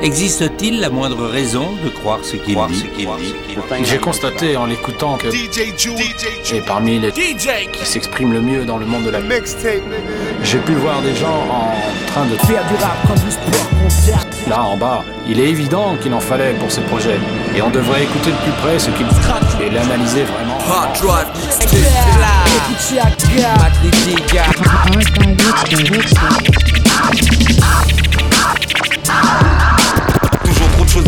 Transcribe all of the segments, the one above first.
Existe-t-il la moindre raison de croire ce qu'il dit J'ai constaté en l'écoutant que et parmi les DJ qui s'expriment le mieux dans le monde de la mixtape, j'ai pu voir des gens en train de faire du rap comme du sport Là en bas, il est évident qu'il en fallait pour ce projet. Et on devrait écouter de plus près ce qu'il et l'analyser vraiment.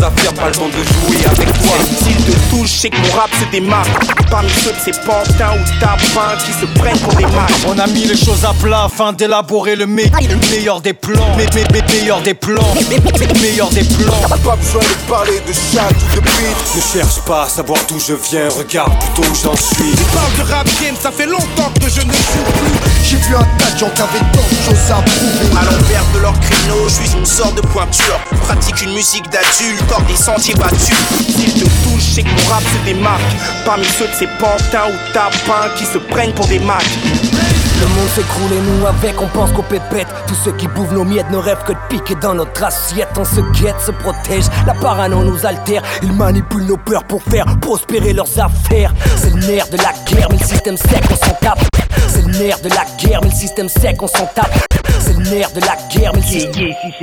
À faire, pas le temps de jouer avec toi. S'il te touche, c'est que mon rap se démarque. Parmi ceux de ces pantins ou tapins qui se prennent pour des marques. On a mis les choses à plat afin d'élaborer le, le meilleur des plans. Mais, mais, meilleur des plans. meilleur des plans. Pas besoin de parler de chat ou de beat. Ne cherche pas à savoir d'où je viens, regarde plutôt où j'en suis. Tu parles de rap game, ça fait longtemps que je ne joue plus. J'ai vu un tas de gens qui avaient tant de choses à prouver. À l'envers de leur créneau, je suis une sorte de pointure. Pratique une musique d'adulte des sentiers battus. S'il te touche, c'est que mon rap se démarque. Parmi ceux de ces pantins ou tapins qui se prennent pour des macs. Le monde s'écroule et nous avec, on pense qu'on pépette. Tous ceux qui bouffent nos miettes ne rêvent que de piquer dans notre assiette. On se guette, se protège, la parano nous altère. Ils manipulent nos peurs pour faire prospérer leurs affaires. C'est le nerf de la guerre, mais le système sec, on s'en tape. C'est le nerf de la guerre, mais le système sec, on s'en tape. C'est le nerf de la guerre, mais yeah, yeah, si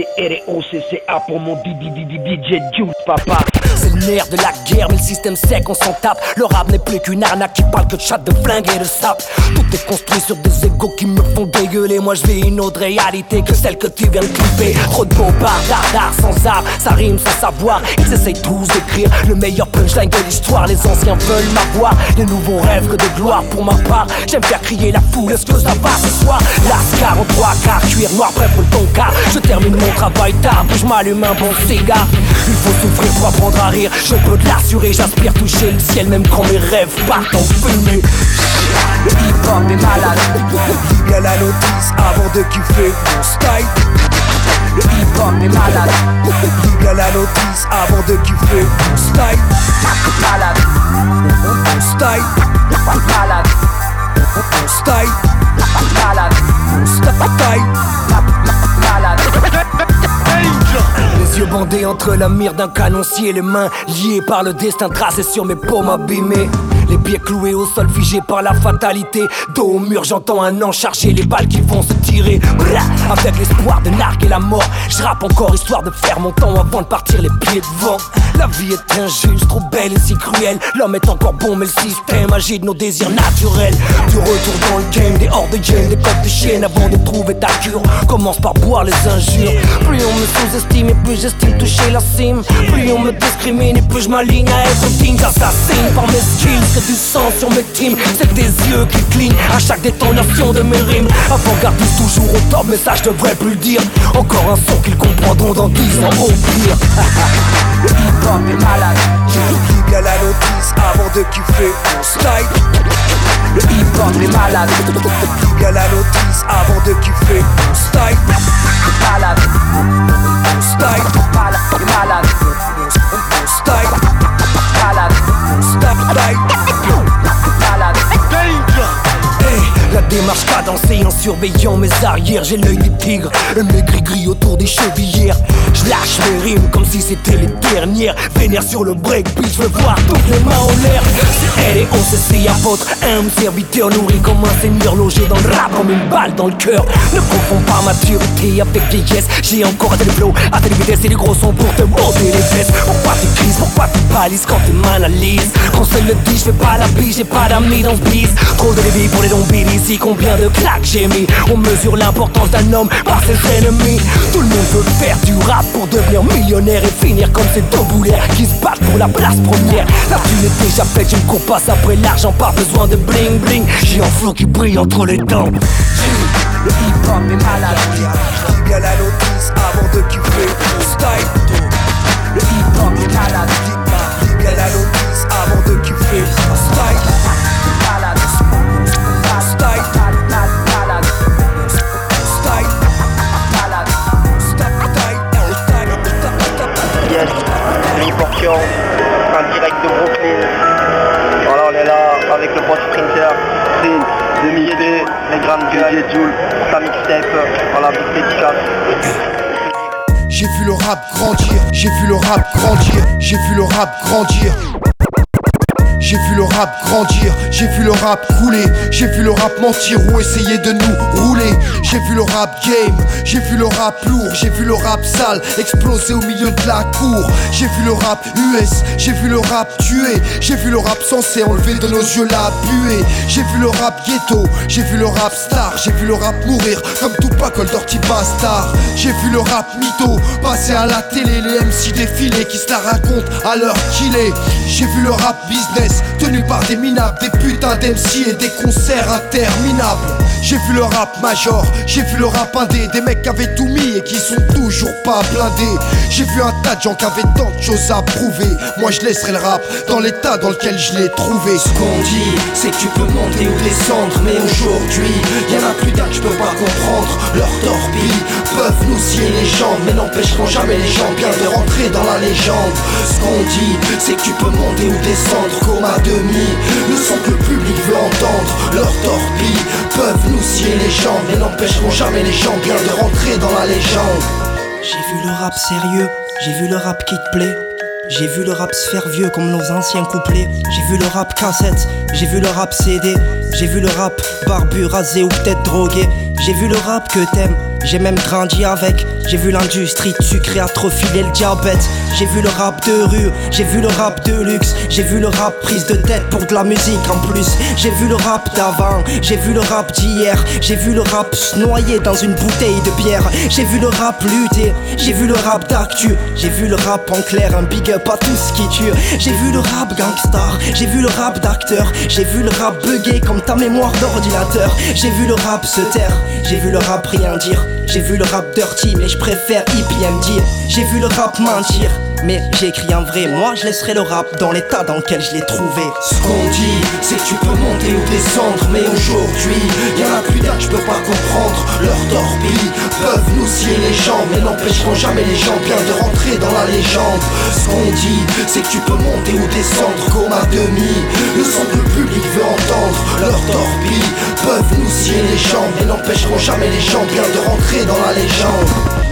c'est c'est A pour mon DJ Jules, papa. C'est le nerf de la guerre, mais le système sec, on s'en tape. Le rap n'est plus qu'une arnaque qui parle que de chat, de flingue et de sap. Tout est construit sur des égaux qui me font dégueuler. Moi, je vis une autre réalité que celle que tu viens de clipper. Trop de beaux d'art sans art, ça rime sans savoir. Ils essayent tous d'écrire le meilleur punchline de l'histoire. Les anciens veulent m'avoir, les nouveaux rêves que de gloire pour ma part. J'aime faire crier la foule, est-ce que ça va ce soir? Lascar en trois quarts, cuir noir prêt pour ton car. Je termine mon travail tard, je m'allume un bon cigare. Il faut souffrir pour apprendre à rire. Je peux te l'assurer, j'aspire toucher le ciel, même quand mes rêves partent en fumée. Le hip-hop est malade. Lis bien la notice avant de kiffer mon style. Le hip-hop est malade. Lis bien la notice avant de kiffer mon style. Malade. Mon style. Malade. Malade. Style. Les yeux bandés entre la mire d'un canoncier, les mains liées par le destin tracé sur mes paumes abîmées. Les pieds cloués au sol, figés par la fatalité. Dos au mur, j'entends un an charger les balles qui vont se tirer. avec l'espoir de narguer la mort. Je rappe encore histoire de faire mon temps avant de partir les pieds devant. La vie est injuste, trop belle et si cruelle. L'homme est encore bon, mais le système agit de nos désirs naturels. Du retour dans le game, des hors de game, des codes de chienne avant de trouver ta cure. Commence par boire les injures. Plus on me sous-estime et plus j'estime toucher la cime. Plus on me discrimine et plus je m'aligne à être digne d'assassine par mes skills du sang sur mes teams C'est tes yeux qui clignent à chaque détonation de mes rimes. Avant-gardiste toujours au top mais ça je devrais plus le dire. Encore un son qu'ils comprendront dans 10 ans au pire. Le hip-hop est malade. Lis bien la notice avant de kiffer mon style. Le hip-hop est malade. Lis bien la notice avant de kiffer mon style. Malade. Mon style Malade Malade. Mon style Malade. Style démarche cadencée en surveillant mes arrières. J'ai l'œil du tigre, un maigri gris autour des chevillères. Je lâche mes rimes comme si c'était les dernières. Vénère sur le break, puis je veux voir toutes les mains en l'air. Elle et on c'est à votre humble serviteur. Nourri comme un seigneur logé dans le rap Comme une balle dans le cœur. Ne confonds pas maturité avec vieillesse J'ai encore des flow, à des vitesses et des gros sons pour te monter les fesses. Pourquoi tu crises, pourquoi tu palises quand tu m'analyses Quand seul le dit, je fais pas la bise, j'ai pas d'amis dans ce bis. Trop de débit pour les zombies combien de claques j'ai mis. On mesure l'importance d'un homme par ses ennemis. Tout le monde veut faire du rap pour devenir millionnaire Et finir comme ces deux boulets qui se battent pour la place première. La thune est déjà faite, je me cours pas après l'argent Pas besoin de bling bling. J'ai un flow qui brille entre les dents. Le hip-hop est malade. Lis bien la notice avant de kiffer. Style. Le hip-hop est malade rap couler, j'ai vu le rap mentir ou essayer de nous rouler. J'ai vu le rap game, j'ai vu le rap lourd, j'ai vu le rap sale exploser au milieu de la cour. J'ai vu le rap US, j'ai vu le rap tuer, j'ai vu le rap censé enlever de nos yeux la buée. J'ai vu le rap ghetto, j'ai vu le rap star, j'ai vu le rap mourir comme Tupac Old Dirty Bastard. J'ai vu le rap mytho passer à la télé, les MC défiler qui se la racontent à l'heure qu'il est. J'ai vu le rap business tenus par des minables, des putains d'MC et des concerts interminables. J'ai vu le rap major, j'ai vu le rap indé, des mecs qui avaient tout mis et qui sont toujours pas blindés. J'ai vu un tas de gens qui avaient tant de choses à prouver. Moi je laisserai le rap dans l'état dans lequel je l'ai trouvé. Ce qu'on dit, c'est que tu peux monter ou descendre, mais aujourd'hui, y'en a plus d'un que je peux pas comprendre. Leurs torpilles peuvent nous scier les jambes, mais n'empêcheront jamais les gens bien de rentrer dans la légende. Ce qu'on dit, c'est que tu peux monter ou descendre, coma 2 ennemis. Ne sont que le public veut entendre Leurs torpilles peuvent nous scier les jambes et n'empêcheront jamais les gens bien de rentrer dans la légende. J'ai vu le rap sérieux, j'ai vu le rap qui te plaît. J'ai vu le rap se faire vieux comme nos anciens couplets. J'ai vu le rap cassette, j'ai vu le rap CD, j'ai vu le rap barbu rasé ou peut-être drogué. J'ai vu le rap que t'aimes, j'ai même grandi avec. J'ai vu l'industrie de sucre atrophier le diabète. J'ai vu le rap de rue, j'ai vu le rap de luxe. J'ai vu le rap prise de tête pour de la musique en plus. J'ai vu le rap d'avant, j'ai vu le rap d'hier. J'ai vu le rap se noyer dans une bouteille de bière. J'ai vu le rap lutter, j'ai vu le rap d'actu. J'ai vu le rap en clair, un big up à tout ce qui tue. J'ai vu le rap gangstar, j'ai vu le rap d'acteur. J'ai vu le rap bugger comme ta mémoire d'ordinateur. J'ai vu le rap se taire, j'ai vu le rap rien dire. J'ai vu le rap dirty, mais je préfère hippie J'ai vu le rap mentir, mais j'ai écrit un vrai. Moi, je laisserai le rap dans l'état dans lequel je l'ai trouvé. Ce qu'on dit, c'est que tu peux monter ou descendre, mais aujourd'hui, y'en a plus d'un que je peux pas comprendre. Leurs torpilles peuvent nous scier les jambes, mais n'empêcheront jamais les gens bien de rentrer dans la légende. Ce qu'on dit, c'est que tu peux monter ou descendre comme à demi. Le son que le public veut entendre. Leurs torpilles peuvent nous scier les jambes, mais n'empêcheront jamais les gens bien de rentrer dans la légende.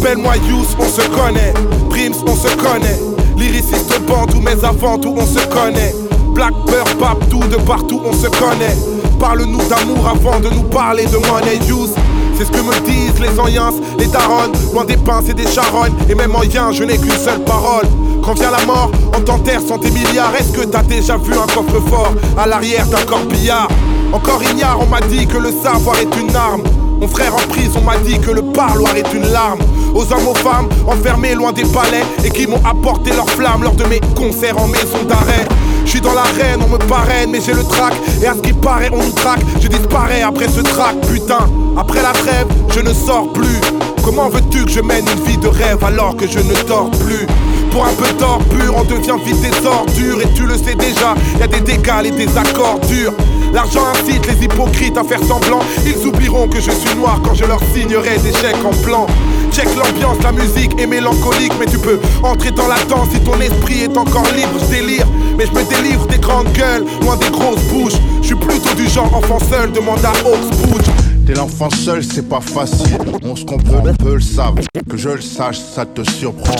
Appelle-moi Yous, on se connaît. Prims, on se connaît. Lyriciste tout mais avant tout, on se connaît. Black Peur, tout de partout, on se connaît. Parle-nous d'amour avant de nous parler de money use. C'est ce que me disent les anciens, les darons, loin des pinces et des charognes. Et même en yin, je n'ai qu'une seule parole. Quand vient la mort, on t'enterre sans tes milliards. Est-ce que t'as déjà vu un coffre-fort à l'arrière d'un corbillard? Encore ignare, on m'a dit que le savoir est une arme. Mon frère en prison m'a dit que le parloir est une larme. Aux hommes, aux femmes, enfermés loin des palais et qui m'ont apporté leur flamme lors de mes concerts en maison d'arrêt. Je suis dans l'arène, on me parraine, mais j'ai le trac. Et à ce qui paraît, on nous traque. Je disparais après ce trac, putain. Après la trêve, je ne sors plus. Comment veux-tu que je mène une vie de rêve alors que je ne dors plus? Pour un peu d'or pur, on devient vite des ordures Et tu le sais déjà, y a des décals et des accords durs L'argent incite les hypocrites à faire semblant Ils oublieront que je suis noir quand je leur signerai des chèques en plan Check l'ambiance, la musique est mélancolique Mais tu peux entrer dans la danse si ton esprit est encore libre Je délire, mais je me délivre des grandes gueules Loin des grosses bouches Je suis plutôt du genre enfant seul, demande à Oxbridge T'es l'enfant seul, c'est pas facile. On se comprend, peu le savent. Que je le sache, ça te surprend.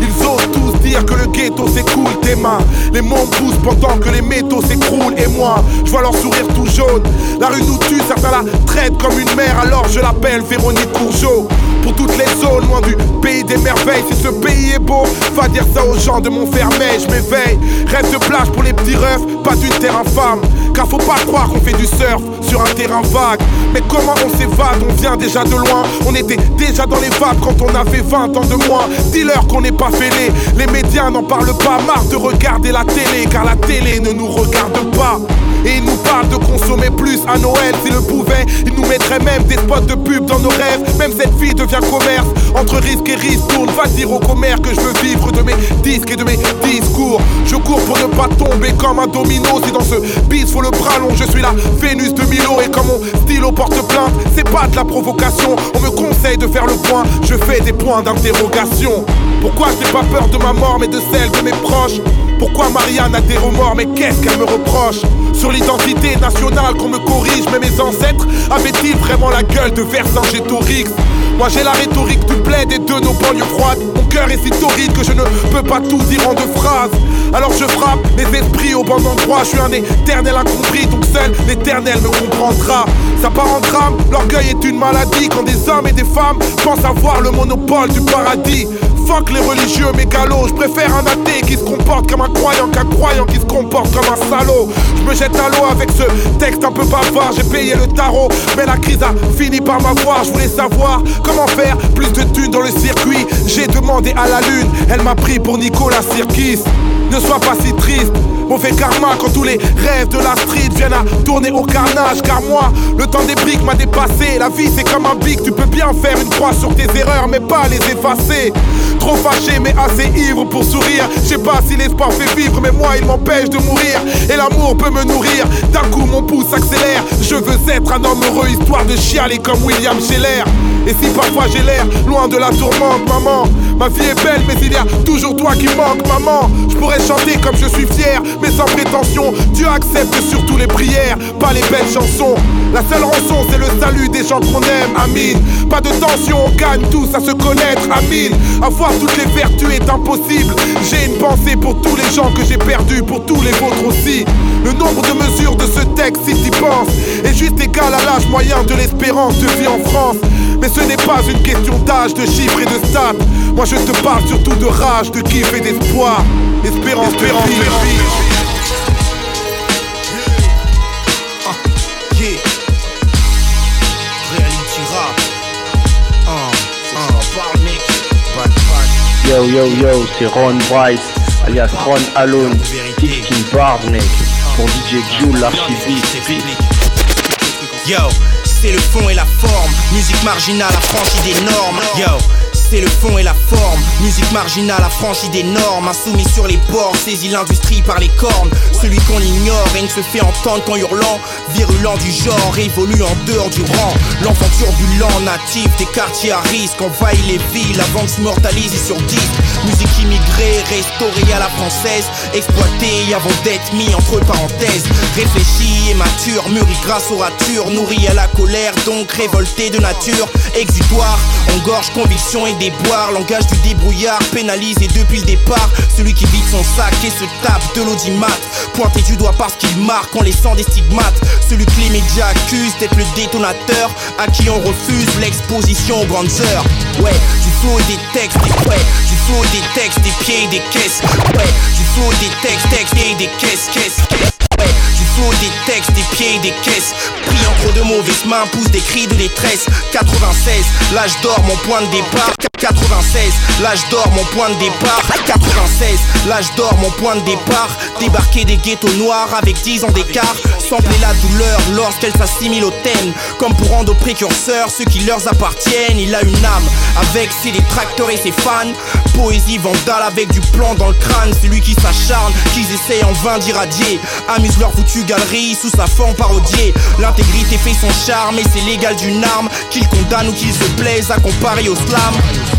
Ils osent tous dire que le ghetto s'écoule tes mains. Les mondes poussent pendant que les métaux s'écroulent. Et moi, je vois leur sourire tout jaune. La rue nous tue, certains la traitent comme une mère. Alors je l'appelle Véronique Courgeot. Pour toutes les zones, loin du pays des merveilles. Si ce pays est beau, va dire ça aux gens de Montfermeil. Je m'éveille. Rêve de plage pour les petits refs, pas d'une terre infâme. Car faut pas croire qu'on fait du surf sur un terrain vague. Mais comment on s'évade? On vient déjà de loin. On était déjà dans les vagues quand on avait 20 ans de moins. Dis-leur qu'on n'est pas fêlé. Les médias n'en parlent pas. Marre de regarder la télé, car la télé ne nous regarde pas. Et ils nous parlent de consommer plus à Noël. S'ils le pouvaient, ils nous mettraient même des spots de pub dans nos rêves. Même cette vie devient commerce. Entre risque et risque, tourne. Va dire au commerce que je veux vivre de mes disques et de mes discours. Je cours pour ne pas tomber comme un domino. Si dans ce bis faut le bras long, je suis la Vénus de Milo. Et comme mon stylo porte plainte, c'est pas de la provocation. On me conseille de faire le point, je fais des points d'interrogation. Pourquoi j'ai pas peur de ma mort, mais de celle de mes proches? Pourquoi Marianne a des remords, mais qu'est-ce qu'elle me reproche? Sur l'identité nationale qu'on me corrige, mais mes ancêtres avaient-ils vraiment la gueule de Vercingétorix moi j'ai la rhétorique du bled et de nos banlieues froides. Mon cœur est si torride que je ne peux pas tout dire en deux phrases. Alors je frappe les esprits au bon endroit. Je suis un éternel incompris donc seul l'éternel me comprendra. Ça part en drame, l'orgueil est une maladie. Quand des hommes et des femmes pensent avoir le monopole du paradis Fuck les religieux mégalos, je préfère un athée qui se comporte comme un croyant qu'un croyant qui se comporte comme un salaud. Je me jette à l'eau avec ce texte un peu bavard, j'ai payé le tarot, mais la crise a fini par m'avoir. Je voulais savoir comment faire plus de thunes dans le circuit. J'ai demandé à la lune, elle m'a pris pour Nicolas Sirkis. Ne sois pas si triste, Mauvais karma quand tous les rêves de la street viennent à tourner au carnage. Car moi, le temps des briques m'a dépassé. La vie c'est comme un bic, tu peux bien faire une croix sur tes erreurs, mais pas les effacer. Trop fâché, mais assez ivre pour sourire. Je sais pas si l'espoir fait vivre, mais moi il m'empêche de mourir. Et l'amour peut me nourrir. D'un coup, mon pouce accélère. Je veux être un homme heureux, histoire de chialer comme William Scheller. Et si parfois j'ai l'air loin de la tourmente, maman, ma vie est belle, mais il y a toujours qui manque, maman. Je pourrais chanter comme je suis fier, mais sans prétention. Dieu accepte surtout les prières, pas les belles chansons. La seule rançon, c'est le salut des gens qu'on aime, Amine. Pas de tension, on gagne tous à se connaître, Amine. Avoir toutes les vertus est impossible. J'ai une pensée pour tous les gens que j'ai perdus, pour tous les vôtres aussi. Le nombre de mesures de ce texte, si tu penses, est juste égal à l'âge moyen de l'espérance de vie en France. Mais ce n'est pas une question d'âge, de chiffres et de stats. Moi je te parle surtout de rage, de kiff et d'espoir. Espérance, espérance, espérance. Yo yo yo, c'est Ron Bright, alias Ron Alone, 16 bars mec, pour DJ Jules l'archiviste. Yo, c'est le fond et la forme, musique marginale affranchie des normes. Yo c'est le fond et la forme. Musique marginale affranchie des normes. Insoumis sur les bords, saisit l'industrie par les cornes. Celui qu'on ignore et ne se fait entendre qu'en hurlant. Virulent du genre, évolue en dehors du rang. L'enfant turbulent, natif des quartiers à risque. Envahit les villes avant de s'immortaliser sur disque. Musique immigrée, restaurée à la française. Exploitée avant d'être mis entre parenthèses. Réfléchie et mature, mûrie grâce aux ratures. Nourrie à la colère, donc révoltée de nature. Exutoire, engorge conviction et déboire, langage du débrouillard, pénalisé depuis le départ. Celui qui vide son sac et se tape de l'audimat. Pointé du doigt parce qu'il marque en laissant des stigmates. Celui que les médias accusent d'être le détonateur, à qui on refuse l'exposition aux grandes heures. Ouais, du flow des textes, ouais, du flow des textes, des pieds et des caisses. Ouais, du flow des textes, textes et des caisses, caisses. Ouais, du flow des textes, des pieds et des caisses. Pris entre de mauvaises mains, pousse des cris de détresse. 96, l'âge d'or, mon point de départ. 96, l'âge d'or, mon point de départ. 96, l'âge d'or, mon point de départ. Débarquer des ghettos noirs avec 10 ans d'écart. Sampler la douleur lorsqu'elle s'assimile au thème. Comme pour rendre aux précurseurs ceux qui leur appartiennent. Il a une âme avec ses détracteurs et ses fans. Poésie vandale avec du plomb dans le crâne. Celui qui s'acharne, qu'ils essayent en vain d'irradier. Amuse leur foutue galerie sous sa forme parodiée. L'intégrité fait son charme et c'est l'égal d'une arme. Qu'ils condamnent ou qu'ils se plaisent à comparer au slam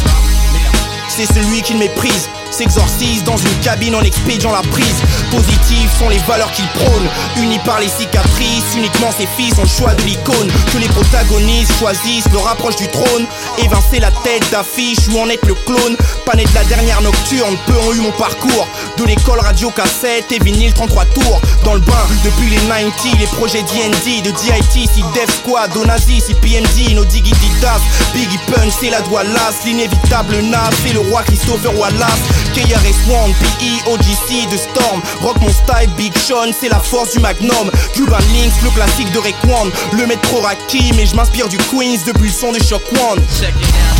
c'est celui qui méprise s'exorcise dans une cabine en expédiant la prise. Positives sont les valeurs qu'il prône, unis par les cicatrices, uniquement ses fils ont le choix de l'icône. Que les protagonistes choisissent le rapproche du trône, évincer la tête d'affiche ou en être le clone. Pané de la dernière nocturne, peu ont eu mon parcours. De l'école radio cassette et vinyle 33 tours. Dans le bain, depuis les 90, les projets DND, de DIT, si Death Squad, Donazi, si PMD, no Diggity Das, Biggie Punk, c'est la doigt l'inévitable Nas, c'est le roi Christopher Wallace. KRS-One, PE, OGC, de Storm. Rock mon style, Big Sean, c'est la force du Magnum. Cuban Links, le classique de Rayquan Le métro Raki, mais je m'inspire du Queens depuis le son de Shock One.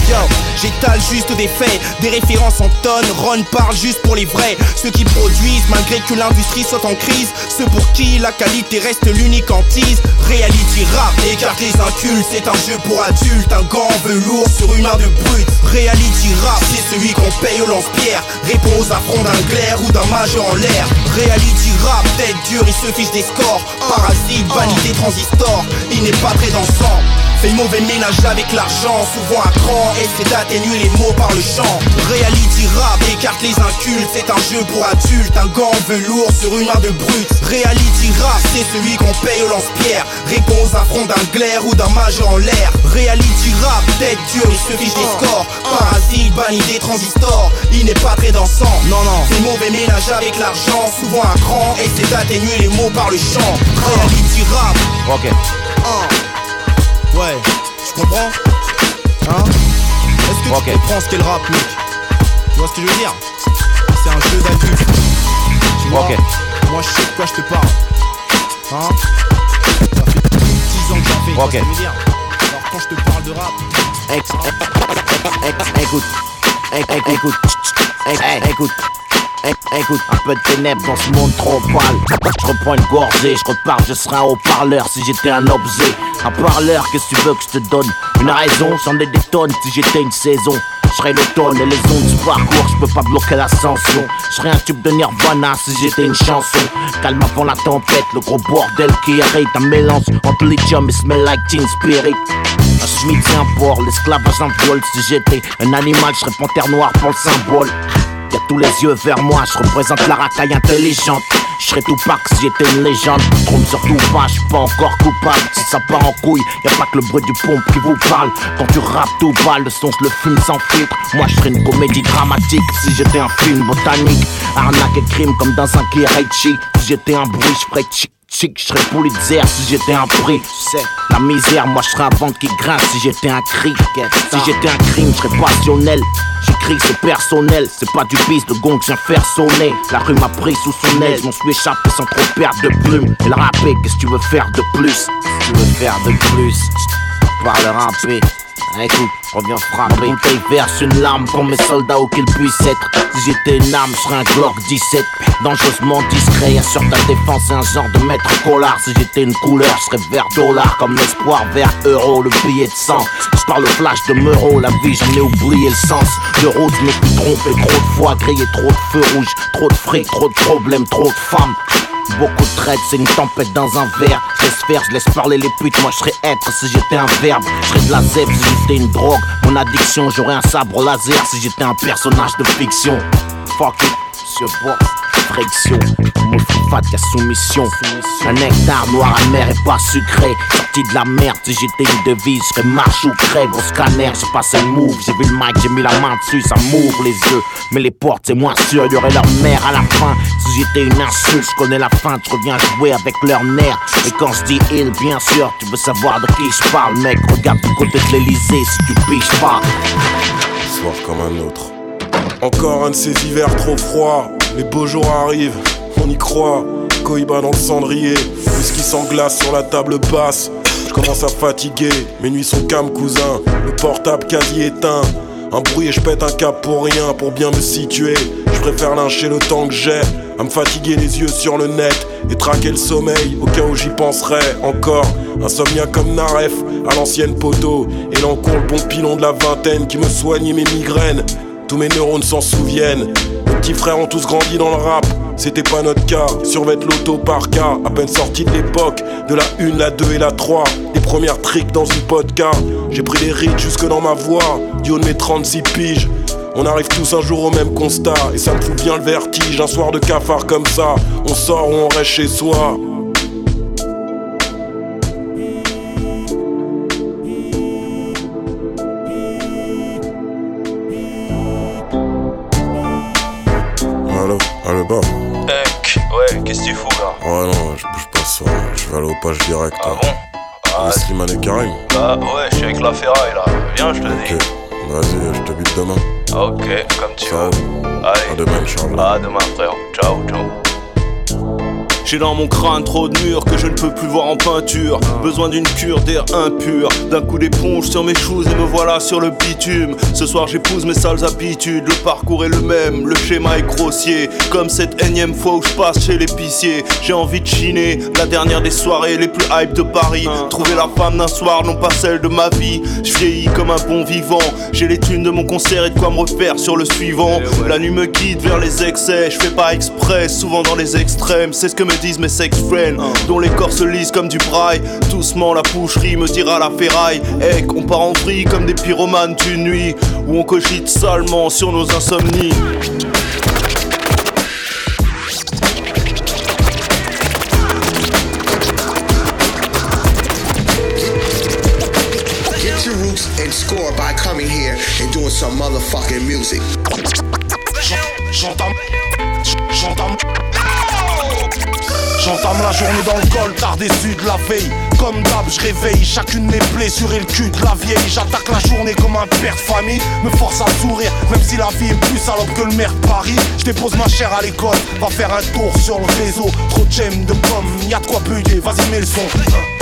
Yo, j'étale juste des faits, des références en tonnes. Ron parle juste pour les vrais. Ceux qui produisent malgré que l'industrie soit en crise. Ceux pour qui la qualité reste l'unique hantise. Reality rap, écarte les incultes C'est un jeu pour adultes, un gant velours sur une main de brute. Reality rap, c'est celui qu'on paye au lance-pierre Répond aux affronts d'un glaire ou d'un majeur en l'air. Reality rap, tête dure, il se fiche des scores. Parasite, vanité, transistor, il n'est pas très dansant Fait mauvais ménage avec l'argent, souvent à cran Essaie d'atténuer les mots par le chant. Reality rap, écarte les incultes. C'est un jeu pour adultes, un gant velours sur une main de brute. Reality rap, c'est celui qu'on paye au lance-pierre. Répond aux affronts d'un glaire ou d'un majeur en l'air. Reality rap, tête dure, il se fiche des scores. Parasite, vanité, transistor, il n'est pas très dansant. Non, non, fait mauvais ménage avec l'argent, souvent à cran Essaie d'atténuer les mots par le chant. Reality rap. Ok. Ouais, tu comprends Hein Est-ce que Ok. tu comprends ce qu'est le rap, mec Tu vois ce que je veux dire C'est un jeu d'adulte. Tu vois Ok. Moi, je sais de quoi je te parle. Hein Ça fait plus de 10 ans que j'en fais, tu vois ce que je veux dire Alors, quand je te parle de rap, Écoute, écoute, écoute, Ex- écoute, un peu de ténèbres dans ce monde trop pâle. Je reprends une gorgée, je repars, je serais un haut-parleur si j'étais un objet. Un parleur, qu'est-ce que tu veux que je te donne? Une raison, j'en ai des tonnes si j'étais une saison. Je serais l'automne et les ondes du parcours, je peux pas bloquer l'ascension. Je serais un tube de Nirvana si j'étais une chanson. Calme avant la tempête, le gros bordel qui hérite un mélange entre lithium et smell like teen spirit. Un schmitt c'est un port, l'esclavage un viol Si j'étais un animal, je serais panthère noire pour le symbole Y'a tous les yeux vers moi, je représente la racaille intelligente. Je serais tout pack si j'étais une légende. Trompe surtout pas, je pas encore coupable. Si ça part en couille, y'a pas que le bruit du pompe qui vous parle. Quand tu rappes tout bas, le son le fume sans filtre Moi je serais une comédie dramatique. Si j'étais un film botanique Arnaque et crime comme dans un Kirichi Si j'étais un bruit, je chic, je serais Pulitzer si j'étais un prix. Tu sais, la misère, moi je serais un ventre qui grince si j'étais un cri. Si j'étais un crime, je serais passionnel. J'écris, c'est personnel, c'est pas du bis de gong viens faire sonner. La rue m'a pris sous son aile, je m'en suis échappé sans trop perdre de plume. Et le rapper, qu'est-ce que tu veux faire de plus? Tu veux faire de plus, par le rapper. Écoute, reviens frapper. Une bouteille verse une larme pour mes soldats où qu'ils puissent être. Si j'étais une arme, je serais un Glock 17. Dangereusement discret, assure ta défense, un genre de maître collard. Si j'étais une couleur, je serais vert dollar. Comme l'espoir, vert euro, le billet de sang. Je parle au flash de Meuro, la vie, j'en ai oublié le sens. De route, je me suis trompé trop de fois, grillé trop de feux rouges. Trop de fric, trop de problèmes, trop de femmes. Beaucoup de traits, c'est une tempête dans un verre. Je laisse faire, je laisse parler les putes. Moi, je serais être si j'étais un verbe. Je serais de la zèbre si j'étais une drogue. Mon addiction, j'aurais un sabre laser si j'étais un personnage de fiction. Fuck it, monsieur Boss. Friction, mon fat qu'à soumission. Un nectar noir amer et pas sucré. Sorti de la merde, si j'étais une devise, je marche ou crève. Au scanner, j'ai passé le move. J'ai vu le mic, j'ai mis la main dessus, ça m'ouvre les yeux. Mais les portes, c'est moins sûr, y aurait leur mère à la fin. Si j'étais une insulte, je connais la fin, je reviens jouer avec leur nerf. Et quand je dis il, bien sûr, tu veux savoir de qui je parle, mec. Regarde du côté de l'Elysée si tu piches pas. Soir comme un autre. Encore un de ces hivers trop froids. Les beaux jours arrivent, on y croit. Cohiba dans le cendrier, whisky sans glace sur la table basse. Je commence à fatiguer, mes nuits sont calmes, cousin. Le portable quasi éteint. Un bruit et je pète un cap pour rien, pour bien me situer. Je préfère lyncher le temps que j'ai, à me fatiguer les yeux sur le net et traquer le sommeil au cas où j'y penserais encore. Insomnia comme Naref, à l'ancienne poteau. Et l'encourt le bon pilon de la vingtaine qui me soignait mes migraines. Tous mes neurones s'en souviennent. Mes petits frères ont tous grandi dans le rap. C'était pas notre cas, survête l'auto par cas, à peine sorti de l'époque, de la 1, la 2 et la 3, les premières tricks dans une podcast. J'ai pris des rides jusque dans ma voix, du haut de mes 36 piges. On arrive tous un jour au même constat, et ça me fout bien le vertige, un soir de cafard comme ça, on sort ou on reste chez soi. Ouais, non, je bouge pas soir, je vais aller au page direct. Ah bon Ah, Slimane et Karim. Bah ouais, je suis avec la ferraille là. Viens, je te dis. Ok, vas-y, je te bute demain. Ok, comme tu veux. Allez. À demain, À demain, frère. Ciao, ciao. J'ai dans mon crâne trop de murs que je ne peux plus voir en peinture. Besoin d'une cure d'air impur, d'un coup d'éponge sur mes choses et me voilà sur le bitume. Ce soir j'épouse mes sales habitudes, le parcours est le même, le schéma est grossier. Comme cette énième fois où je passe chez l'épicier, j'ai envie de chiner la dernière des soirées les plus hype de Paris. Trouver la femme d'un soir, non pas celle de ma vie. Je vieillis comme un bon vivant, j'ai les thunes de mon concert et de quoi me refaire sur le suivant. La nuit me guide vers les excès, je fais pas exprès, souvent dans les extrêmes, c'est ce que me disent mes sex friends, dont les corps se lisent comme du braille. Doucement, la poucherie me dira la ferraille. Hey, on part en vrille comme des pyromanes d'une nuit, où on cogite salement sur nos insomnies. and score by coming here and doing some motherfucking music. J'entends. J'entends. J'entame la journée dans le col, tard déçu de la veille. Comme d'hab, je réveille chacune mes blessures et le cul de la vieille. J'attaque la journée comme un père de famille, me force à sourire, même si la vie est plus salope que le maire de Paris. Je dépose ma chair à l'école, va faire un tour sur le réseau. Trop de gemmes, de pommes, y'a de quoi bugger, vas-y mets le son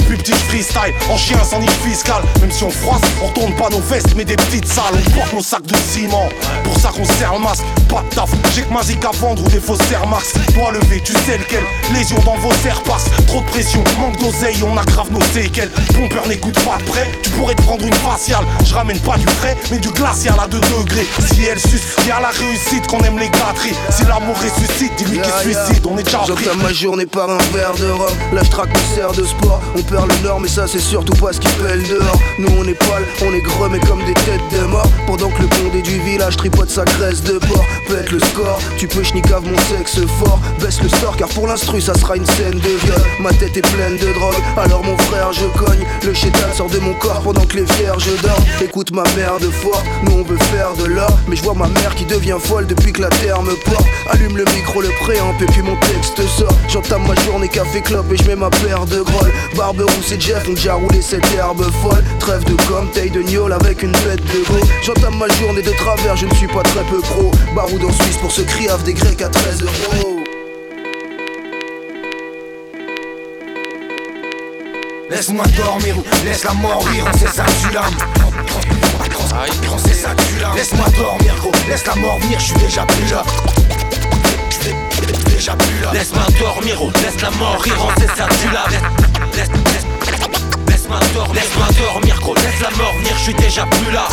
plus petit freestyle, en chien sans niche fiscale. Même si on froisse, on tourne pas nos vestes, mais des petites salles. On porte nos sacs de ciment, pour ça qu'on serre le masque. Pas de taf, j'ai que ma à vendre ou des faux Max. Doigt levé, tu sais lequel. Lésion dans vos serres passe. Trop de pression, manque d'oseille, on aggrave nos séquelles. Pompeur n'écoute pas de près, tu pourrais te prendre une faciale. Je ramène pas du frais, mais du glacial à 2 degrés. Si elle suce, y'a la réussite qu'on aime les gâteries. Si l'amour ressuscite, dis-lui qu'il suicide, on est déjà pris. ma journée par un verre de rhum. Là, je traque mon de sport. On le nord, mais ça c'est surtout pas ce qui pèle dehors. Nous on est poil, on est gros mais comme des têtes de mort. Pendant que le condé du village tripote sa graisse de porc. Pète le score, tu peux schnicave mon sexe fort. Baisse le store car pour l'instru ça sera une scène de viol. Ma tête est pleine de drogue, alors mon frère je cogne. Le chétal sort de mon corps pendant que les vierges dorment. Écoute ma mère de foi, nous on veut faire de l'or. Mais je vois ma mère qui devient folle depuis que la terre me porte. Allume le micro, le préamp et puis mon texte sort. J'entame ma journée café clope et je mets ma paire de grolles. Barbe rousse et Jeff ont déjà roulé cette herbe folle. Trêve de com, taille de gnôle avec une bête de go. J'entame ma journée de travers, je ne suis pas très peu pro. Baroud en Suisse pour ce criave des Grecs à 13 euros. Laisse-moi dormir ou laisse la mort rire, sait ça tu l'âme. Sait ça tu l'âme. Laisse-moi dormir gros, laisse la mort venir, je suis déjà plus là. Déjà plus là. Laisse-moi dormir, gros, laisse la mort rire, sait ça tu l'âme. Laisse, Laisse-moi dormir, laisse-moi dormir, gros, laisse la mort venir, je suis déjà plus là.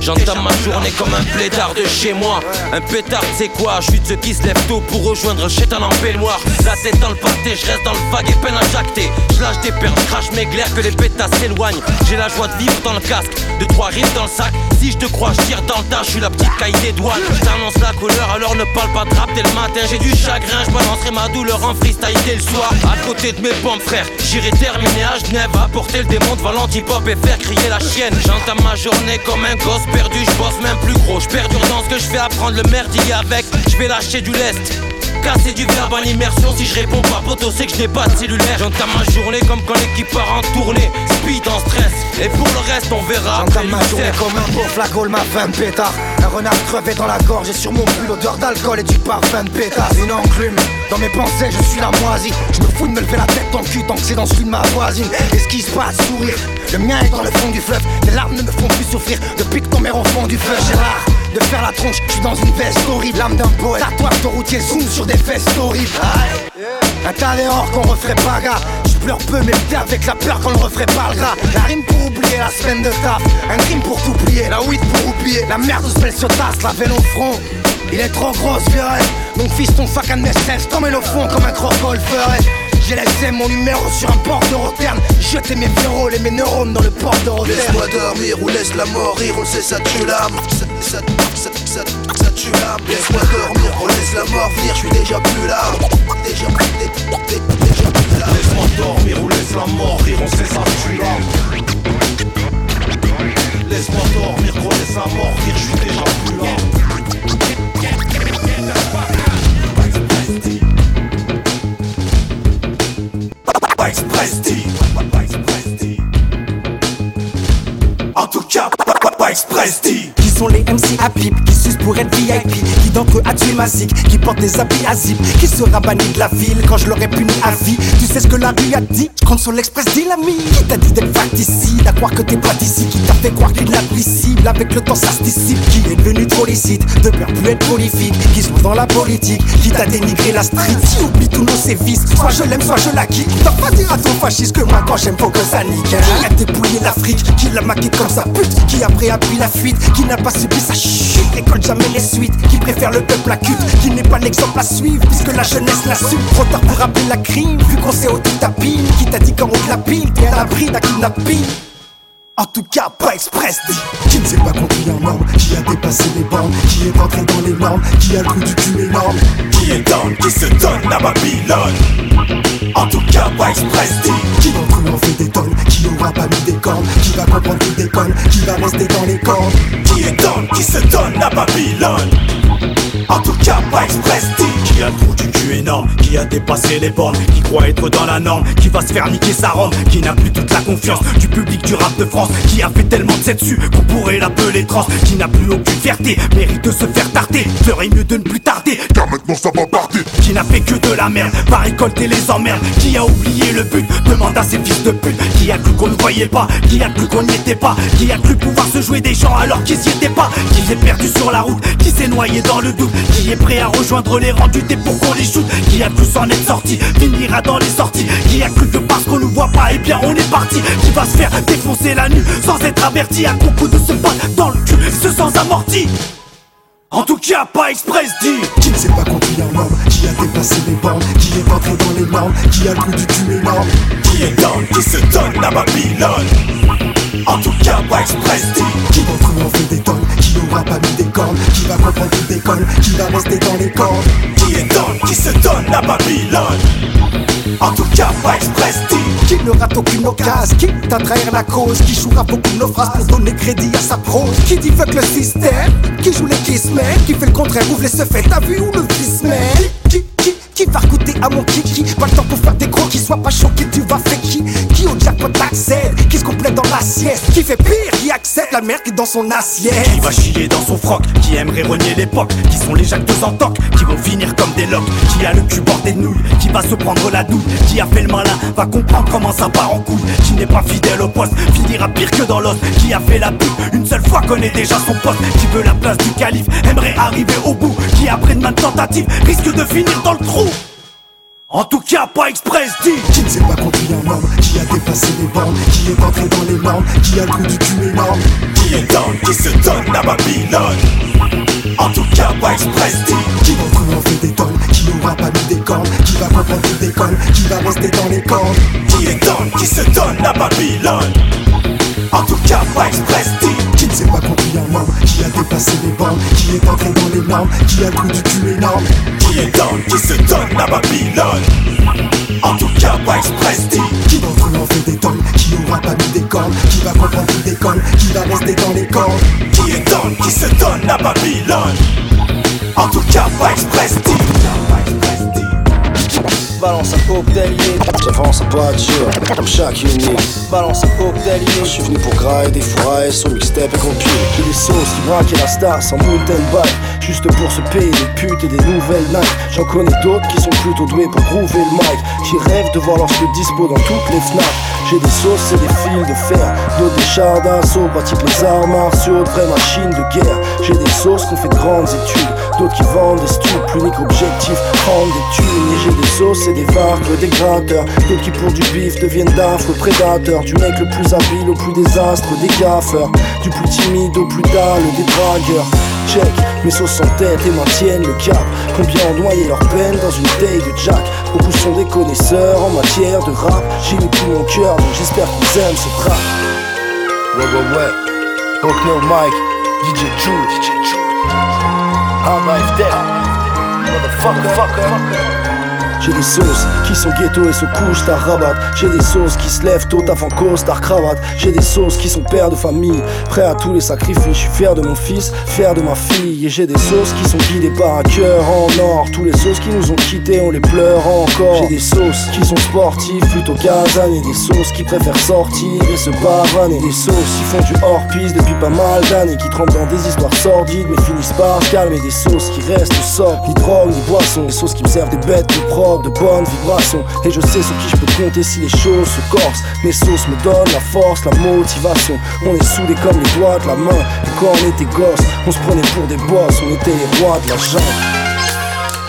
J'entame ma journée comme un pétard de chez moi. Un pétard, c'est quoi? Je suis de ceux qui se lèvent tôt pour rejoindre un chétan en peignoir. La tête dans le pâté, je reste dans le vague et peine à jacter. Je lâche des perles, crache mes glaires que les pétasses s'éloignent. J'ai la joie de vivre dans le casque, de trois rives dans le sac. Si je te crois, je tire dans le tas, je suis la petite caille des douanes. Je t'annonce la couleur, alors ne parle pas de rap dès le matin. J'ai du chagrin, je balancerai ma douleur en freestyle dès le soir. À côté de mes pompes, frère, j'irai terminer à Genève, apporter le démon devant l'antipop et faire crier la chienne. J'entame ma journée comme un gosse perdu, je bosse même plus gros. Je perds dans ce que je fais apprendre le merdier avec. Je vais lâcher du lest. Casser du verbe en immersion si je réponds pas poto c'est que je n'ai pas de cellulaire J'entame ma journée comme quand l'équipe part en tournée Speed en stress et pour le reste on verra J'entame ma journée comme un pauvre la ma pétard Un renard crevé dans la gorge et sur mon pull l'odeur d'alcool et du parfum de pétasse. Une enclume dans mes pensées je suis la moisie. Je me fous de me lever la tête dans le cul tant que c'est dans celui de ma voisine. Et ce qui se passe sourire Le mien est dans le fond du fleuve. Les larmes ne me font plus souffrir Depuis que ton mère au fond du feu. Gérard de faire la tronche, je suis dans une veste horrible, l'âme d'un poète, tatouage de routier zoom sur des fesses horribles. Un tas d'erreurs qu'on referait pas gars. Je pleure peu mais t'es avec la peur qu'on le referait pas le gras La rime pour oublier la semaine de taf. Un crime pour t'oublier, la weed pour oublier. La merde se pèle sur tasse, la veine au front. Il est trop gros ce Donc fils ton sac à Nestes, tombe le fond comme un crocodile ferait j'ai laissé mon numéro sur un port de Roterne. Jeter mes viraux et mes neurones dans le port de Roterne. Laisse-moi dormir ou laisse la mort rire, on sait ça tue l'âme. Ça, ça, ça, ça, tue l'âme. Laisse-moi dormir ou laisse la mort venir, je suis déjà plus là. Déjà, déjà plus là. Laisse-moi dormir ou laisse la mort rire, on sait ça tue l'âme. Laisse-moi dormir, gros, laisse la mort rire, je suis déjà plus là Vice Presti. En tout cas, Vice Presti. Sont les MC à pipe qui sucent pour être VIP Qui d'entre eux a tué ma zik Qui porte des habits à zip Qui sera banni de la ville quand je l'aurais puni à vie. Tu sais ce que la rue a dit? Je compte sur l'express l'ami. Qui t'a dit d'être facticide À croire que t'es pas d'ici? Qui t'a fait croire qu'il est admissible Avec le temps ça se dissipe. Qui est devenu trop licite De peur plus être prolifique Qui se dans la politique Qui t'a dénigré la street. Qui oublie tous nos sévices Soit je l'aime soit je la quitte. T'as pas dire à ton fasciste que moi quand j'aime faut que ça nique. Qui a dépouillé l'Afrique Qui l'a maqué comme sa pute Qui après a pris la fuite Qui n'a pas chute Qui récolte jamais les suites Qui préfère le peuple à cute Qui n'est pas l'exemple à suivre Puisque la jeunesse l'a su Trop tard pour rappeler la crime Vu qu'on au tout ta pile Qui t'a dit qu'en haut de la pile T'es à l'abri d'un kidnapping. En tout cas, pas express dit Qui ne s'est pas compris un norme Qui a dépassé les bornes Qui est entré dans les normes Qui a le trou du cul énorme. Qui est down Qui se donne à Babylone. En tout cas, pas express dit Qui d'entre eux en fait des Aura pas mis des cornes. Qui va comprendre qu'il déconne Qui va rester dans les cordes. Qui est down Qui se donne à Babylone. En tout cas, pas express Qui a le du cul énorme, qui a dépassé les bornes Qui croit être dans la norme, qui va se faire niquer sa robe Qui n'a plus toute la confiance du public du rap de France Qui a fait tellement de dessus qu'on pourrait l'appeler trans Qui n'a plus aucune fierté, mérite de se faire tarter Ferait mieux de ne plus tarder, car maintenant ça va partir. Qui n'a fait que de la merde, pas récolter les emmerdes Qui a oublié le but, demande à ses fils de pute Qui a cru qu'on ne voyait pas, qui a cru qu'on n'y était pas Qui a cru pouvoir se jouer des gens alors qu'ils y étaient pas Qui s'est perdu sur la route, qui s'est noyé dans le doute qui est prêt à rejoindre les rangs du pour qu'on les shoot Qui a cru s'en être sorti, finira dans les sorties. Qui a cru que parce qu'on nous voit pas, eh bien on est parti. Qui va se faire défoncer la nuit sans être averti. À coucou de se battre dans le cul, ce sans amorti. En tout cas, pas express dit Qui ne s'est pas compris un homme Qui a dépassé les bornes Qui est entré dans les normes Qui a goût du cul énorme Qui est down, qui se donne à Babylone. En tout cas, pas express dit Qui d'entre eux en fait des tonnes? Qui aura pas mis des cornes Qui va comprendre qu'il déconne Qui va rester dans les cordes Qui est down, qui se donne à Babylone. En tout cas, pas express Qui ne rate aucune occasion Qui t'a trahir la cause Qui jouera beaucoup nos phrases pour donner crédit à sa prose. Qui dit fuck le système Qui joue les kissmen Qui fait le contraire, ouvre les se fait T'as vu où le vice qui, qui, qui va recouter à mon kiki? Pas le temps pour faire des gros qui soient pas choqués Tu vas faire qui au jackpot accède Qui se complète dans l'assiette Qui fait pire Qui accepte la merde qui est dans son assiette. Qui va chier dans son froc Qui aimerait renier l'époque Qui sont les jacques de toc Qui vont finir comme des locks Qui a le cul bordé de nouilles Qui va se prendre la douille Qui a fait le malin Va comprendre comment ça part en couille Qui n'est pas fidèle au poste Finira pire que dans l'os Qui a fait la pute Une seule fois connaît déjà son poste Qui veut la place du calife Aimerait arriver au bout Qui après de maintes tentatives Risque de finir dans le trou en tout cas, pas express dit Qui ne s'est pas compris un homme Qui a dépassé les bornes Qui est entré dans les normes Qui a le goût du cul énorme. Qui est down, qui se donne à Babylone? En tout cas, pas express dit Qui d'entre eux en fait des tonnes? Aura pas mis des cornes Qui va comprendre qu'il déconne Qui va rester dans les cordes. Qui est down, qui se donne à Babylone. En tout cas, pas express Qui ne s'est pas compris un homme Qui a dépassé les bornes Qui est entré dans les normes Qui a le goût du cul énorme Qui est down, qui se donne à Babylone. En tout cas, pas express Qui d'entre eux en fait des tonnes Qui aura pas mis des cornes Qui va comprendre qu'il déconne Qui va rester dans les cordes. Qui est down, qui se donne à Babylone. En tout cas, pas express Balance un cocktailier, j'avance un pas comme chaque unique. Balance un cocktailier, je suis venu pour grailler des fourrailles sur mixtape et compil. J'ai des sauces qui braquent la star sans mountain bike, juste pour se payer des putes et des nouvelles Nike. J'en connais d'autres qui sont plutôt doués pour groover le mic, qui rêvent de voir leur dispo dans toutes les fnacs. J'ai des sauces et des fils de fer, d'autres des chars d'assaut, pratiquent les arts martiaux, de vraies machines de guerre. J'ai des sauces qui ont fait de grandes études, d'autres qui vendent des stupes, l'unique objectif, prendre des thunes. Et j'ai des sauces et des varques, des gratteurs, d'autres qui pour du bif deviennent d'affreux prédateurs. Du mec le plus habile au plus désastre, des gaffeurs, du plus timide au plus dalle, des dragueurs. Check, mes sauces sont tête et maintiennent le cap. Combien ont noyé leur peine dans une taille de Jack? Beaucoup sont des connaisseurs en matière de rap. J'ai mis tout mon cœur, donc j'espère qu'ils aiment ce trap. Ouais, ouais, ouais. Hook no mic, DJ Jude. DJ Jude. How life dead. Motherfucker. Motherfucker. J'ai des sauces qui sont ghetto et se couchent à rabat. J'ai des sauces qui se lèvent tôt avant costard cravate. J'ai des sauces qui sont pères de famille, prêts à tous les sacrifices. Je suis fier de mon fils, fier de ma fille. Et j'ai des sauces qui sont guidées par un cœur en or. Tous les sauces qui nous ont quittés, on les pleure encore. J'ai des sauces qui sont sportifs plutôt et Des sauces qui préfèrent sortir et se pavaner. Des sauces qui font du hors-piste depuis pas mal d'années. Qui trempent dans des histoires sordides mais finissent par calmer. Des sauces qui restent sobres, ni drogue, ni boisson. Des sauces qui me servent des bêtes plus de bonnes vibrations. Et je sais sur qui je peux compter si les choses se corsent. Mes sauces me donnent la force, la motivation. On est soudés comme les doigts de la main. Et quand on était gosses, on se prenait pour des boss. On était les rois de la jungle.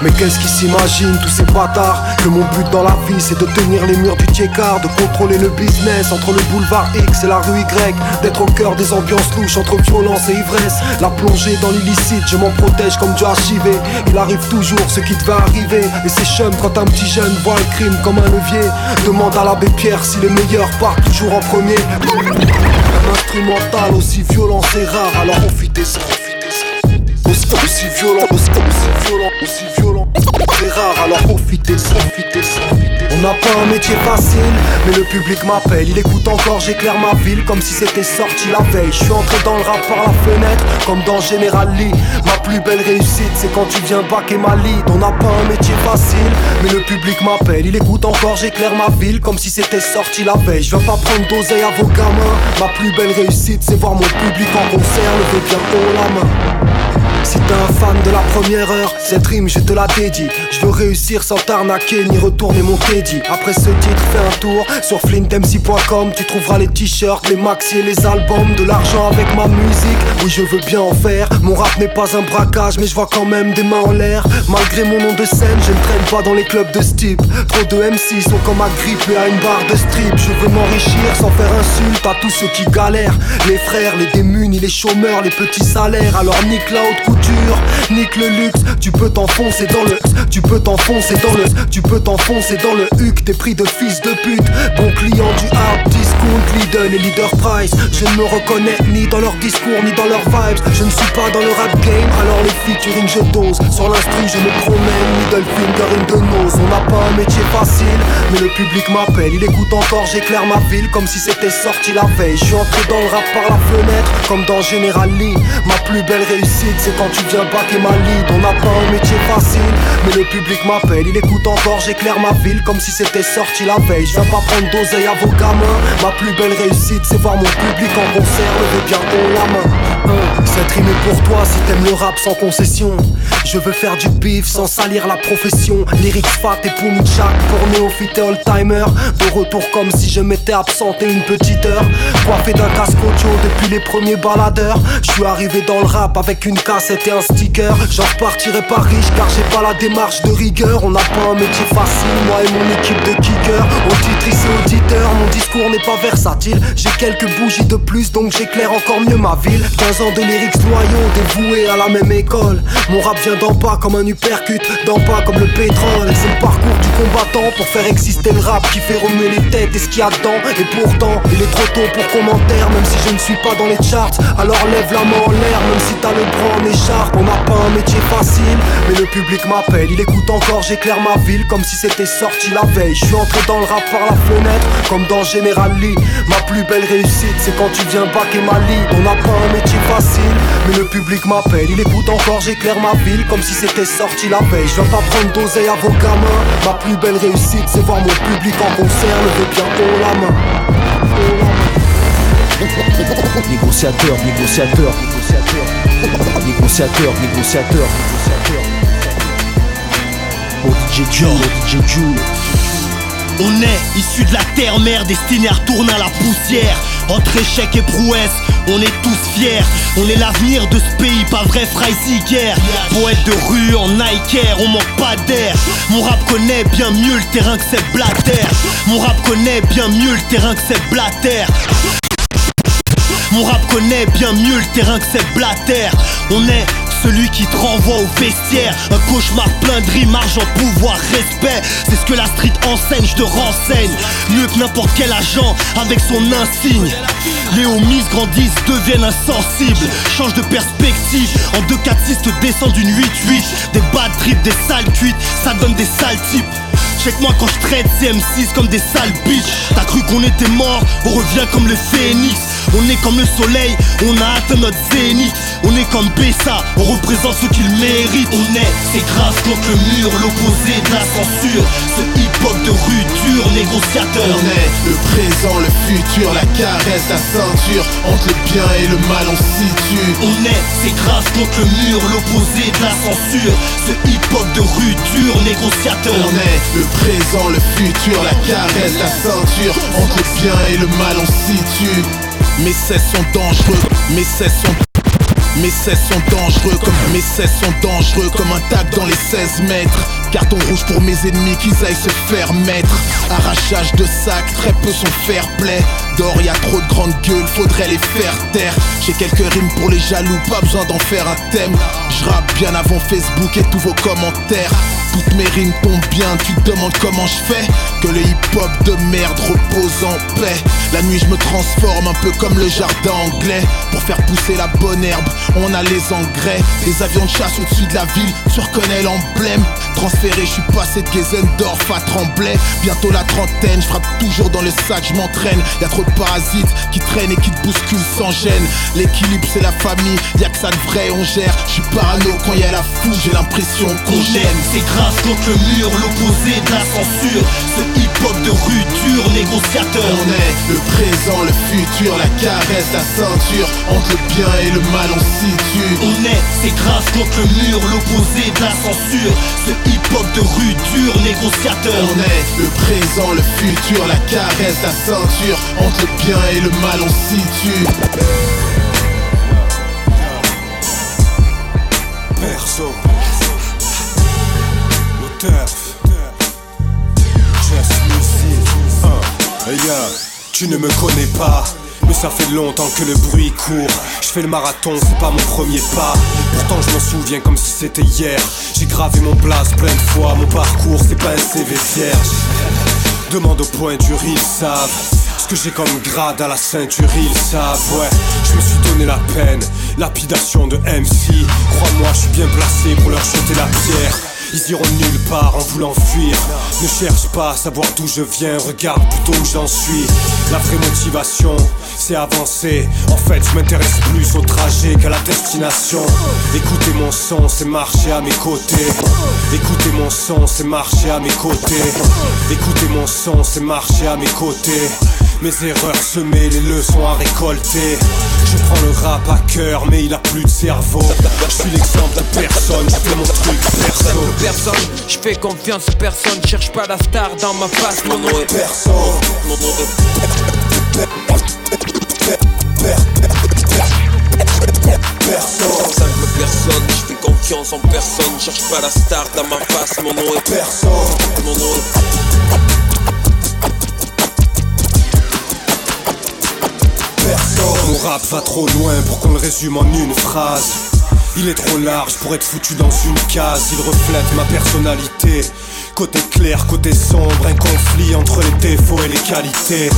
Mais qu'est-ce qu'ils s'imaginent tous ces bâtards Que mon but dans la vie c'est de tenir les murs du Tiekar De contrôler le business entre le boulevard X et la rue Y D'être au cœur des ambiances louches entre violence et ivresse. La plongée dans l'illicite, je m'en protège comme du HIV Il arrive toujours ce qui devait arriver Et c'est chum quand un petit jeune voit le crime comme un levier. Demande à l'abbé Pierre si les meilleurs partent toujours en premier. Un instrumental aussi violent c'est rare alors profitez ça aussi violent, aussi, violent, aussi violent. C'est rare, alors profitez, profitez, On n'a pas un métier facile, mais le public m'appelle. Il écoute encore, j'éclaire ma ville comme si c'était sorti la veille. Je suis entré dans le rap par la fenêtre, comme dans General Lee. Ma plus belle réussite, c'est quand tu viens baquer ma lead. On n'a pas un métier facile, mais le public m'appelle. Il écoute encore, j'éclaire ma ville comme si c'était sorti la veille. Je viens pas prendre d'oseille à vos gamins. Ma plus belle réussite, c'est voir mon public en concert lever bien haut la main. Si t'es un fan de la première heure, cette rime je te la dédie. Je veux réussir sans t'arnaquer ni retourner mon teddy. Après ce titre, fais un tour sur flintmc.com. Tu trouveras les t-shirts, les maxi et les albums. De l'argent avec ma musique, oui je veux bien en faire. Mon rap n'est pas un braquage, mais je vois quand même des mains en l'air. Malgré mon nom de scène, je ne traîne pas dans les clubs de steep. Trop de MC sont comme et à une barre de strip. Je veux m'enrichir sans faire insulte à tous ceux qui galèrent. Les frères, les démunis, les chômeurs, les petits salaires. Alors nique la haute nique le luxe, tu peux t'enfoncer dans le peux t'enfoncer dans le tu peux t'enfoncer dans le huc, t'es pris de fils de pute, bon client du hard Lidl et leader price, je ne me reconnais ni dans leur discours ni dans leurs vibes, je ne suis pas dans le rap game, alors les featuring je dose, sur l'instru je me promène, middle finger in the nose, on n'a pas un métier facile, mais le public m'appelle, il écoute encore, j'éclaire ma ville comme si c'était sorti la veille, je suis entré dans le rap par la fenêtre, comme dans General Lee, ma plus belle réussite c'est quand tu viens baquer ma lead. On n'a pas un métier facile Mais le public m'appelle. Il écoute encore j'éclaire ma ville Comme si c'était sorti la veille. Je viens pas prendre d'oseille à vos gamins plus belle réussite c'est voir mon public en concert Levez bien haut la main hein, Cette rime est pour toi si t'aimes le rap sans concession Je veux faire du bif sans salir la profession Lyrics fat et Chac Pour néophyte et all-timer De retour comme si je m'étais absenté une petite heure Coiffé d'un casque audio depuis les premiers baladeurs Je suis arrivé dans le rap avec une casse c'était un sticker. J'en repartirai pas riche car j'ai pas la démarche de rigueur. On n'a pas un métier facile, moi et mon équipe de kickers. Auditrice et auditeur, mon discours n'est pas versatile. J'ai quelques bougies de plus donc j'éclaire encore mieux ma ville. 15 ans de lyrics loyaux, dévoués à la même école. Mon rap vient d'en bas comme un uppercut, d'en bas comme le pétrole. C'est le parcours du combattant pour faire exister le rap qui fait remuer les têtes et ce qu'il y a dedans. Et pourtant, il est trop tôt pour commentaire, même si je ne suis pas dans les charts. Alors lève la main en l'air, même si t'as le bras en on n'a pas un métier facile, mais le public m'appelle. Il écoute encore, j'éclaire ma ville comme si c'était sorti la veille. Je suis entré dans le rap par la fenêtre, comme dans General Lee. Ma plus belle réussite, c'est quand tu viens baquer ma lead. On n'a pas un métier facile, mais le public m'appelle. Il écoute encore, j'éclaire ma ville comme si c'était sorti la veille. Je viens pas prendre d'oseille à vos gamins. Ma plus belle réussite, c'est voir mon public en concert. Levez bien haut la main. Négociateur, négociateur, négociateur. Négociateur, négociateur, négociateur. Oh DJ On est issu de la terre-mère destinée à retourner à la poussière. Entre échecs et prouesses, on est tous fiers. On est l'avenir de ce pays, pas vrai Freisiger. Poète de rue en Nike on manque pas d'air. Mon rap connaît bien mieux le terrain que cette blatter. Mon rap connaît bien mieux le terrain que cette blatter. Mon rap connaît bien mieux le terrain que cette blatter On est celui qui te renvoie au vestiaire. Un cauchemar plein de rimes, argent, pouvoir, respect. C'est ce que la street enseigne, je te renseigne. Mieux que n'importe quel agent avec son insigne. Les homies grandissent, deviennent insensibles. Change de perspective, en 2 4 6 te descends d'une 8-8 Des bad trips, des sales cuites, ça donne des sales types. Check moi quand je traite CM6 comme des sales bitches. T'as cru qu'on était mort, on revient comme le phénix on est comme le soleil, on a atteint notre zénith. On est comme Bessa, on représente ce qu'il mérite. On est, c'est grave contre le mur, l'opposé de la censure. Ce hip-hop de rue dur, négociateur On est le présent, le futur, la caresse, la ceinture. Entre le bien et le mal on situe. On est, c'est grave contre le mur, l'opposé de la censure. Ce hip-hop de rue dur, négociateur On est le présent, le futur, la caresse, la ceinture. Entre le bien et le mal on situe mes cesses sont dangereux, mes cesses sont mes cesses sont dangereux comme mes cesses sont dangereux comme un tag dans les 16 mètres. Carton rouge pour mes ennemis qu'ils aillent se faire mettre. Arrachage de sac, très peu sont fair play. D'or, y trop de grandes gueules, faudrait les faire taire. J'ai quelques rimes pour les jaloux, pas besoin d'en faire un thème. Je bien avant Facebook et tous vos commentaires. Toutes mes rimes tombent bien, tu te demandes comment je fais. Que le hip-hop de merde repose en paix. La nuit je me transforme un peu comme le jardin anglais. Pour faire pousser la bonne herbe, on a les engrais. Les avions de chasse au-dessus de la ville, tu reconnais l'emblème. Transféré, je suis passé de Gesendorf à Tremblay. Bientôt la trentaine, je frappe toujours dans le sac, je m'entraîne. Y'a trop de parasites qui traînent et qui te bousculent sans gêne. L'équilibre c'est la famille, y'a que ça de vrai on gère. Je suis parano quand y'a la foule, j'ai l'impression qu'on gêne. C'est grave contre le mur, l'opposé de la censure. Ce hip-hop de rue dur, négociateur On est le présent, le futur, la caresse, la ceinture Entre le bien et le mal on situe On est, c'est grave contre le mur, l'opposé de la censure. Ce hip-hop de rue dur, négociateur On est le présent, le futur, la caresse, la ceinture Entre le bien et le mal on situe Perso yeah, tu ne me connais pas. Mais ça fait longtemps que le bruit court. Je fais le marathon, c'est pas mon premier pas. Pourtant je m'en souviens comme si c'était hier. J'ai gravé mon place plein de fois. Mon parcours, c'est pas un CV vierge. Demande aux pointures, ils savent. Ce que j'ai comme grade à la ceinture, ils savent. Ouais, je me suis donné la peine. Lapidation de MC. Crois-moi, je suis bien placé pour leur jeter la pierre. Ils iront nulle part en voulant fuir. Ne cherche pas à savoir d'où je viens, regarde plutôt où j'en suis. La vraie motivation, c'est avancer. En fait, je m'intéresse plus au trajet qu'à la destination. Écoutez mon son, c'est marcher à mes côtés. Écoutez mon son, c'est marcher à mes côtés. Écoutez mon son, c'est marcher à mes côtés. Mes erreurs semées, les leçons à récolter. Je prends le rap à cœur, mais il a plus de cerveau. Je suis l'exemple de personne, je fais mon truc perso. personne, je fais confiance à personne. Cherche pas la star dans ma face, mon nom est perso. Mon nom. Simple personne, je fais confiance en personne. Cherche pas la star dans ma face, mon nom est perso. Mon rap va trop loin pour qu'on le résume en une phrase. Il est trop large pour être foutu dans une case. Il reflète ma personnalité. Côté clair, côté sombre, un conflit entre les défauts et les qualités.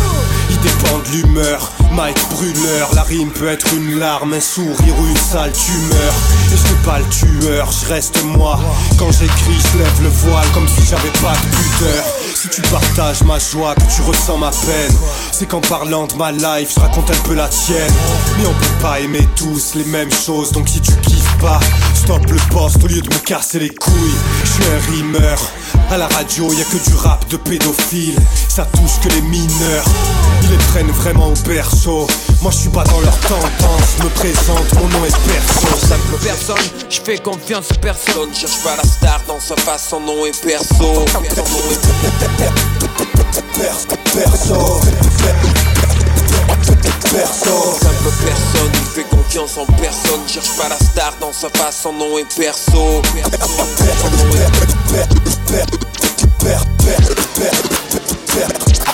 Dépend de l'humeur, Mike brûleur. La rime peut être une larme, un sourire ou une sale tumeur. Et je suis pas le tueur, je reste moi. Quand j'écris, je lève le voile comme si j'avais pas de pudeur. Si tu partages ma joie, que tu ressens ma peine, c'est qu'en parlant de ma life, je raconte un peu la tienne. Mais on peut pas aimer tous les mêmes choses, donc si tu kiffes pas, stop le poste au lieu de me casser les couilles. Je suis un rimeur. À la radio, y a que du rap de pédophile. Ça touche que les mineurs. Les prennent vraiment au berceau. Moi, je suis pas dans leur tendance. Me présente, mon nom est perso. Simple personne, je fais confiance à personne. Cherche pas la star dans sa face, son nom est perso. Perso. Perso. Simple personne, il fait confiance en personne. Cherche pas la star dans sa face, son nom est perso. Simple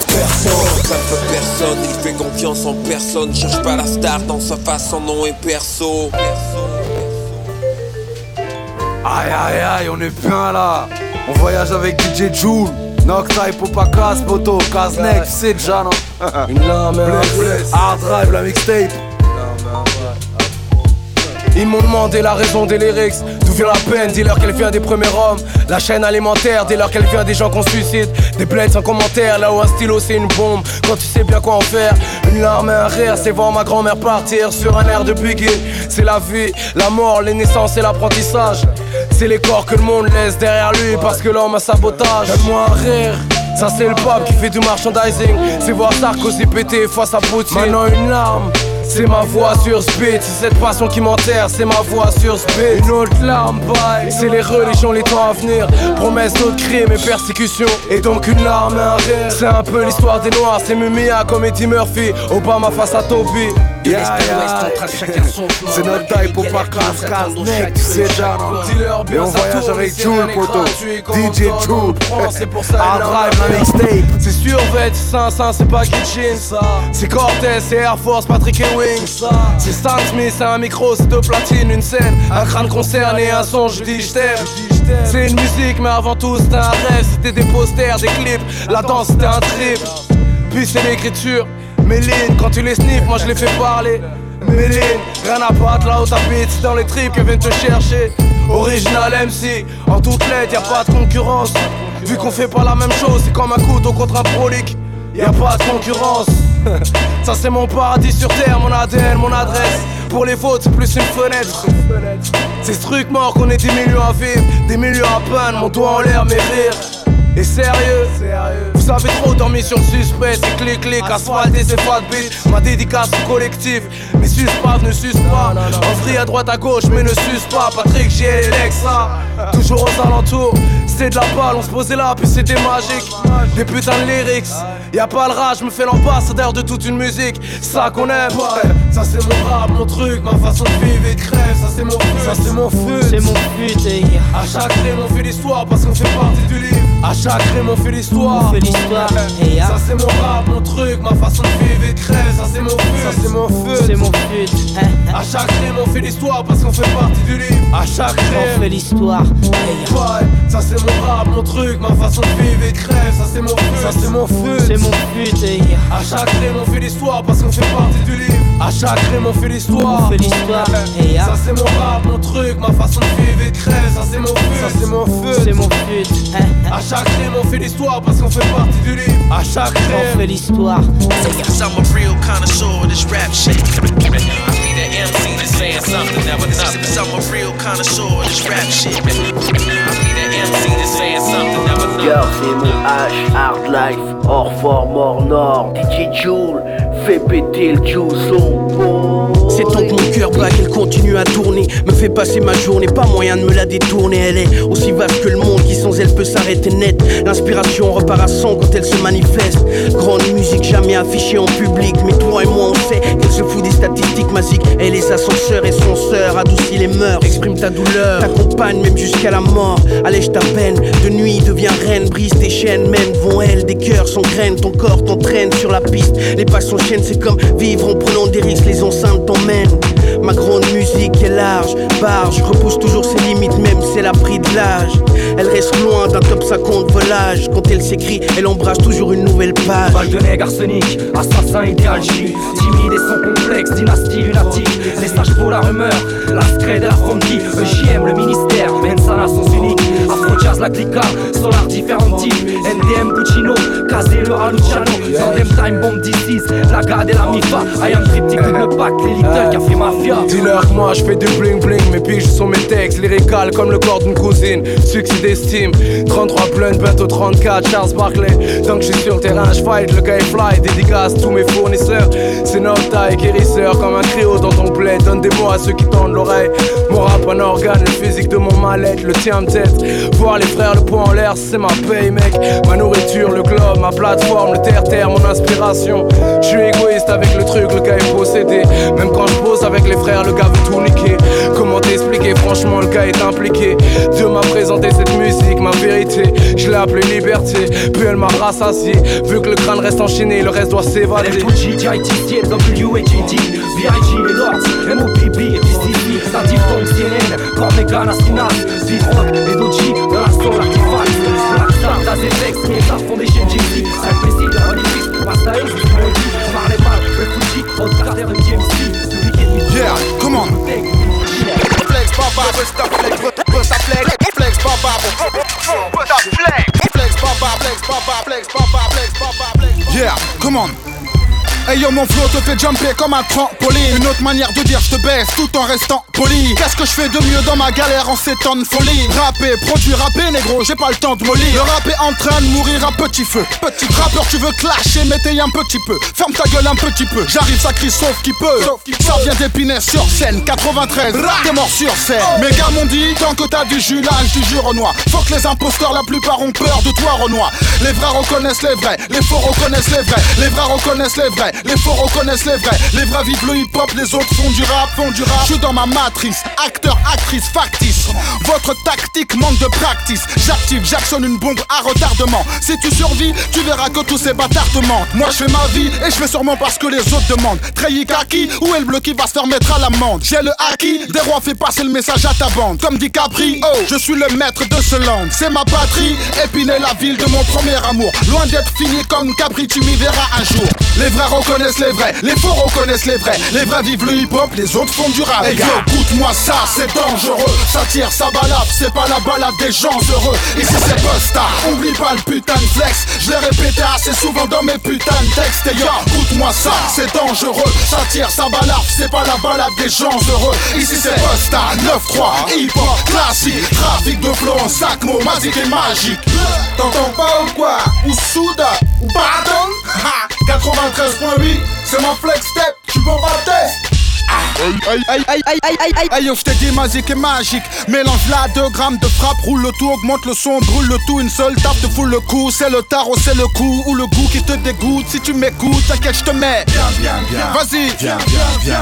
personne, il fait confiance en personne. Cherche pas la star dans sa face, son nom est perso. Aïe aïe aïe, on est bien là. On voyage avec DJ Joule. Nocta, Popacas, Poto, Kaznek, tu sais déjà non? Une lame, Hard Drive, la mixtape Ils m'ont demandé la raison des lyrics. D'où vient la peine, dis-leur qu'elle vient des premiers hommes. La chaîne alimentaire, dis-leur qu'elle vient des gens qu'on suicide Des bleds sans commentaire, là où un stylo c'est une bombe. Quand tu sais bien quoi en faire Une larme et un rire, c'est voir ma grand-mère partir Sur un air de begin C'est la vie, la mort, les naissances et l'apprentissage. C'est les corps que le monde laisse derrière lui Parce que l'homme a sabotage Donne-moi un rire. Ça c'est le pop qui fait du merchandising. C'est voir Sarkozy péter face à Poutine. Maintenant une larme c'est ma voix sur speed, c'est cette passion qui m'enterre, c'est ma voix sur speed. Une autre larme, bye. C'est les religions, les temps à venir. Promesses d'autres crimes et persécutions. Et donc une larme un. C'est un peu l'histoire des noirs, c'est Mumia comme Eddie Murphy. Obama face à Toby. Yeah, yeah. C'est notre taille pour pas casse, casse, mec, tu sais déjà. Et on voyage avec Jules, poto. DJ Jules. C'est pour ça, un drive, mixtape. C'est sûr, c'est 500, c'est pas Kitchen. C'est Cortez, c'est Air Force, Patrick et c'est Stan Smith, c'est un micro, c'est deux platines, une scène, un crâne concerné, un son, je dis je C'est une musique, mais avant tout c'était un rêve, c'était des posters, des clips, la danse c'était un trip. Puis c'est l'écriture, Méline, quand tu les sniffes, moi je les fais parler. Méline, rien à battre là où t'habites, dans les tripes qui viennent te chercher. Original MC, en toute lettre, y a pas de concurrence. Vu qu'on fait pas la même chose, c'est comme un couteau contre un prolique. Y a pas de concurrence. Ça c'est mon paradis sur terre, mon ADN, mon adresse. Pour les fautes, c'est plus une fenêtre. C'est ce truc mort qu'on est des millions à vivre, des millions à peine, mon doigt en l'air, mes rires. Et sérieux, vous avez trop dormi sur le suspect, c'est clic clic, asphalté, c'est pas de bite. Ma dédicace au collectif, mais suce pas, ne suce pas. En à droite à gauche, mais ne suce pas. Patrick, j'ai ça. Toujours aux alentours, c'était de la balle, on se posait là, puis c'était magique. Des putains de lyrics, y a pas le rage, je me fais l'ambassadeur de toute une musique. Ça qu'on aime, ça c'est mon rap, mon truc, ma façon de vivre et de crève. Ça c'est mon fut, ça c'est mon fut. C'est mon fut, et À chaque rime, on fait l'histoire parce qu'on fait partie du livre. À chaque rime on fait l'histoire. Ça c'est mon rap, mon truc, ma façon de vivre et de crève. Ça c'est mon feu, ça c'est mon feu. C'est mon feu. À chaque rime on fait l'histoire parce qu'on fait partie du livre. À chaque rime on fait l'histoire. Ouais, ça c'est mon rap, mon truc, ma façon de vivre et de crève. Ça c'est mon feu, ça c'est mon feu. C'est mon feu. À chaque rime on fait l'histoire parce qu'on fait partie du livre. À chaque rime on fait l'histoire. On fait l'histoire. Ça c'est mon rap, mon truc, ma façon de vivre et crève. Ça c'est mon feu, ça c'est mon feu. C'est mon feu. À chaque rime on fait l'histoire parce qu'on fait partie du livre. À chaque rime on fait l'histoire. Cause I'm a real connoisseur of this rap shit. I need an MC that's saying something was nothing. Cause I'm a real connoisseur of this rap shit. C'est mon H, hard life, hors forme, hors norme. DJ Joule, fais péter le juice c'est tant que mon cœur bat qu'elle continue à tourner. Me fait passer ma journée, pas moyen de me la détourner. Elle est aussi vaste que le monde qui sans elle peut s'arrêter net. L'inspiration repart à son quand elle se manifeste. Grande musique jamais affichée en public. Mais toi et moi on sait qu'elle se fout des statistiques magiques. Elle est sœur et son sœur, adoucit les mœurs. Exprime ta douleur, t'accompagne même jusqu'à la mort. Allège ta peine, de nuit devient reine, brise tes chaînes. Mène vont elle, des cœurs sans graines. Ton corps t'entraîne sur la piste. Les pas s'enchaînent, c'est comme vivre en prenant des risques. Les enceintes t'emmènent Ma grande musique est large, barge, repousse toujours ses limites, même si elle a de l'âge. Elle reste loin d'un top 50 volage. Quand elle s'écrit, elle embrasse toujours une nouvelle page. Val de nègre arsenic, assassin idéalgie. Timide et sans complexe, dynastie lunatique. Les sages pour la rumeur, la et la frontie. EJM, le ministère, Bensana sens unique. La clica, Solar différents. NDM, Puccino, Kazé, le Raluciano. Zandem Time, Bomb DC's, la et la MIFA. I am cryptic, le pack, les Dis-leur que moi je fais du bling bling, mes piges sont mes textes, lyrical comme le corps d'une cousine. Succès d'estime, 33 blunt, bientôt 34, Charles Barkley. Tant que je suis sur le terrain, je fight, le gars fly, dédicace tous mes fournisseurs. C'est notre taille, guérisseur, comme un cryo dans ton plaid. Donne des mots à ceux qui tendent l'oreille. Mon rap, un organe, le physique de mon mal-être, le tien me les frères, le poing en l'air, c'est ma paye, mec. Ma nourriture, le globe, ma plateforme, le terre-terre, mon inspiration. Je suis égoïste avec le truc, le gars est possédé. Même quand je pose avec les frères, le gars veut tout niquer. Comment t'expliquer, franchement, le gars est impliqué. Dieu m'a présenté cette musique, ma vérité. Je l'ai appelée liberté, puis elle m'a rassasié. Vu que le crâne reste enchaîné, le reste doit s'évader l'artifact t'as des le de Celui Yeah, come on. Flex, baba, flex, flex Flex, flex Flex, baba, flex, baba, flex, baba, flex, baba, flex Yeah, come on. Hey yo mon flow te fait jumper comme un trampoline. Une autre manière de dire je te baisse tout en restant poli. Qu'est-ce que je fais de mieux dans ma galère en ces temps de folie? Rapper, produire, rapper négro, j'ai pas le temps de mollir. Le rap est en train de mourir à petit feu. Petit rappeur tu veux clasher t'es un petit peu. Ferme ta gueule un petit peu. J'arrive ça crie sauf qui peut. Ça vient d'épiner sur scène 93 T'es mort sur scène. Mes gars m'ont dit tant que t'as du jus l'âge du jus Renoir Faut que les imposteurs la plupart ont peur de toi Renoir. Les vrais reconnaissent les vrais Les faux reconnaissent les vrais Les vrais reconnaissent les vrais les faux reconnaissent les vrais, les vrais vivent le hip-hop, les autres font du rap, font du rap. Je suis dans ma matrice, acteur, actrice, factice. Votre tactique manque de practice. J'active, j'actionne une bombe à retardement. Si tu survis, tu verras que tous ces bâtards te mentent. Moi je fais ma vie et je fais sûrement parce que les autres demandent. Treillis kaki, où est le bleu qui va se faire mettre à l'amende? J'ai le haki, des rois fait passer le message à ta bande. Comme dit Capri, oh, je suis le maître de ce land. C'est ma patrie, Épinay la ville de mon premier amour. Loin d'être fini comme Capri, tu m'y verras un jour. Les vrais reconnaissent les vrais, les faux reconnaissent les vrais. Les vrais vivent le hip-hop, les autres font du rap. Hey yo, écoute-moi ça, c'est dangereux. Ça tire, ça balade, c'est pas la balade des gens heureux. Ici c'est Busta, oublie pas le putain de flex. Je l'ai répété assez souvent dans mes putains de textes. Hey yo, écoute-moi ça, c'est dangereux. Ça tire, ça balade, c'est pas la balade des gens heureux. Ici c'est Busta, 9-3, hip-hop, classique. Trafic de flow en sac, mots, magique et magique. T'entends pas ou quoi? Ou souda? Ou pardon? Ha 93.8, c'est mon flex step, tu peux battre Aïe aïe dis magique et magique Mélange là 2 grammes de frappe Roule le tout, augmente le son, brûle le tout Une seule tape te fout le coup C'est le tarot, c'est le coup Ou le goût qui te dégoûte Si tu m'écoutes, t'inquiète j'te mets Viens, viens, viens Vas-y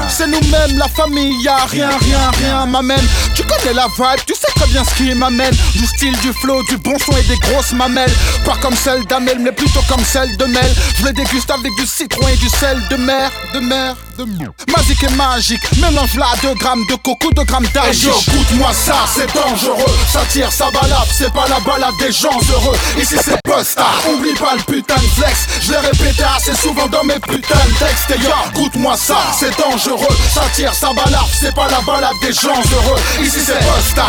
C'est nous-mêmes, la famille, y'a rien, rien, rien m'amène Tu connais la vibe, tu sais très bien ce qui m'amène Du style, du flow, du bon son et des grosses mamelles Pas comme celle d'Amel, mais plutôt comme celle de Mel Je les déguste avec du citron et du sel de mer, de mer, de mer Magique et magique Mélange là 2 grammes de coco, 2 grammes d'âge écoute-moi ça, c'est dangereux. Ça tire, ça balade, c'est pas la balade des gens heureux. Ici c'est Busta, oublie pas le putain de flex. Je l'ai répété assez souvent dans mes putains de textes. Et yo, écoute-moi ça, c'est dangereux. Ça tire, ça balade, c'est pas la balade des gens heureux. Ici c'est Busta,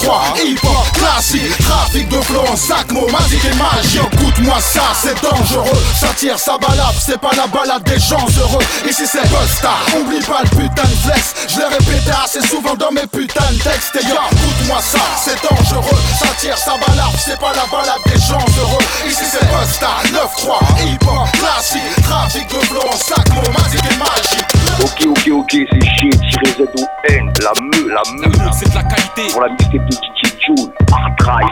9-3, hip-hop, classique. Trafic de flow en sac, mots, magique et magie Écoute-moi ça, c'est dangereux. Ça tire, ça balade, c'est pas la balade des gens heureux. Ici c'est Busta, oublie pas le putain de flex Je l'ai répété assez souvent dans mes putains de textes Et yo, écoute-moi ça, c'est dangereux Ça tire, ça balade, c'est pas la balade des gens heureux Ici c'est Busta, 9-3, hip-hop, classique Trafic de en sac, mots, magique et magique Ok, ok, ok, c'est chier, tiré Z-O-N, la meule, la meule. c'est de la qualité. Pour la mixtape de DJ Joule, Hard Drive,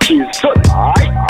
Kilson, aïe, aïe.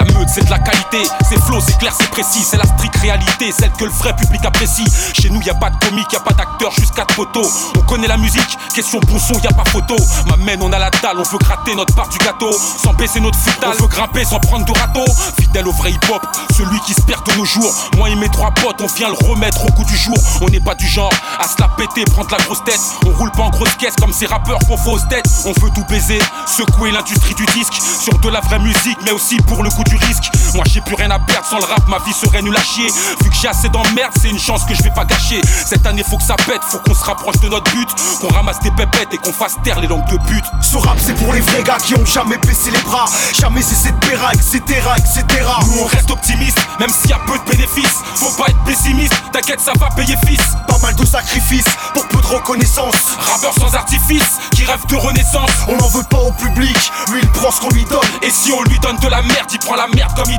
La meute c'est de la qualité, c'est flow, c'est clair, c'est précis, c'est la stricte réalité, celle que le vrai public apprécie. Chez nous y a pas de comique, y a pas d'acteur, juste quatre photos. On connaît la musique, question bon son, y a pas photo. M'amène, on a la dalle, on veut gratter notre part du gâteau, sans baisser notre futal, on veut grimper sans prendre de râteau. Fidèle au vrai hip hop, celui qui se perd de nos jours. Moi et mes trois potes, on vient le remettre au goût du jour. On n'est pas du genre à se la péter, prendre la grosse tête. On roule pas en grosse caisse comme ces rappeurs qu'on fausse tête. On veut tout baiser, secouer l'industrie du disque sur de la vraie musique, mais aussi pour le coup du risque. Moi j'ai plus rien à perdre sans le rap, ma vie serait nulle à chier. Vu que j'ai assez d'emmerde, c'est une chance que je vais pas gâcher. Cette année faut que ça pète, faut qu'on se rapproche de notre but. Qu'on ramasse des pépettes et qu'on fasse taire les langues de but. Ce rap c'est pour les vrais gars qui ont jamais baissé les bras, jamais cessé de péra, etc. etc. Nous on reste optimiste, même s'il y a peu de bénéfices. Faut pas être pessimiste, t'inquiète ça va payer fils. Pas mal de sacrifices pour peu de reconnaissance. Rappeur sans artifice, qui rêve de renaissance. On n'en veut pas au public, lui il prend ce qu'on lui donne. Et si on lui donne de la merde, il prend la merde comme.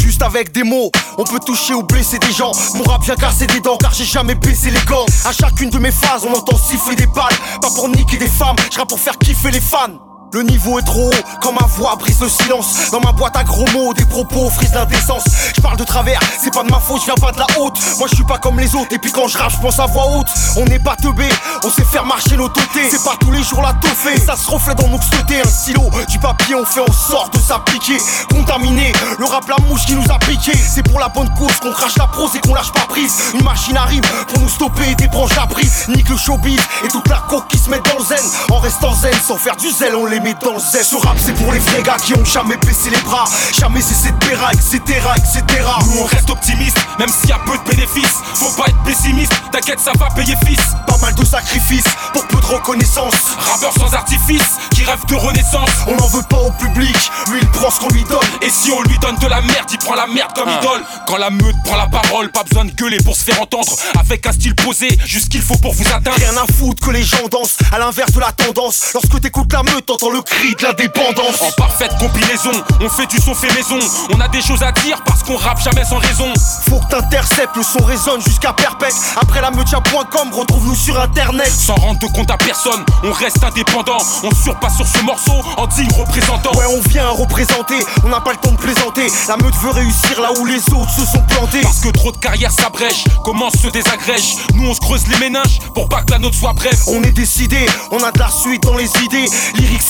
Juste avec des mots, on peut toucher ou blesser des gens. Mon rap vient casser des dents car j'ai jamais baissé les gants. À chacune de mes phases, on entend siffler des balles. Pas pour niquer des femmes, je pour faire kiffer les fans. Le niveau est trop haut, quand ma voix brise le silence. Dans ma boîte à gros mots, des propos frisent l'indécence. Je parle de travers, c'est pas de ma faute, je viens pas de la haute. Moi je suis pas comme les autres, et puis quand je rappe, je pense à voix haute. On n'est pas teubé, on sait faire marcher l'autorité. C'est pas tous les jours la fait, ça se reflète dans nos. Un stylo, du papier, on fait en sorte de s'appliquer. Contaminé, le rap la mouche qui nous a piqué. C'est pour la bonne cause qu'on crache la prose et qu'on lâche pas prise. Une machine arrive pour nous stopper et débranche la prise. Nique le showbiz et toute la coque qui se met dans le zen. En restant zen, sans faire du zèle, on les les met dans le zeste. Ce rap c'est pour les vrais gars qui ont jamais baissé les bras, jamais cessé de péra, etc. etc. Nous on reste optimiste, même s'il y a peu de bénéfices. Faut pas être pessimiste, t'inquiète, ça va payer fils. Pas mal de sacrifices pour peu de reconnaissance. Rappeur sans artifice, qui rêve de renaissance. On n'en veut pas au public, lui il prend ce qu'on lui donne. Et si on lui donne de la merde, il prend la merde comme idole. Quand la meute prend la parole, pas besoin de gueuler pour se faire entendre. Avec un style posé, juste ce qu'il faut pour vous atteindre. Rien à foutre que les gens dansent, à l'inverse de la tendance. Lorsque t'écoutes la meute, t'entends le cri de l'indépendance. En parfaite combinaison, on fait du son fait maison. On a des choses à dire parce qu'on rappe jamais sans raison. Faut que t'interceptes, le son résonne jusqu'à perpète. Après la meutia.com, retrouve-nous sur internet. Sans rendre de compte à personne, on reste indépendant. On surpasse sur ce morceau en digne représentant. Ouais, on vient représenter, on n'a pas le temps de plaisanter. La meute veut réussir là où les autres se sont plantés. Parce que trop de carrières s'abrègent, comment se désagrègent. Nous on se creuse les méninges pour pas que la note soit brève. On est décidé, on a de la suite dans les idées. Lyrics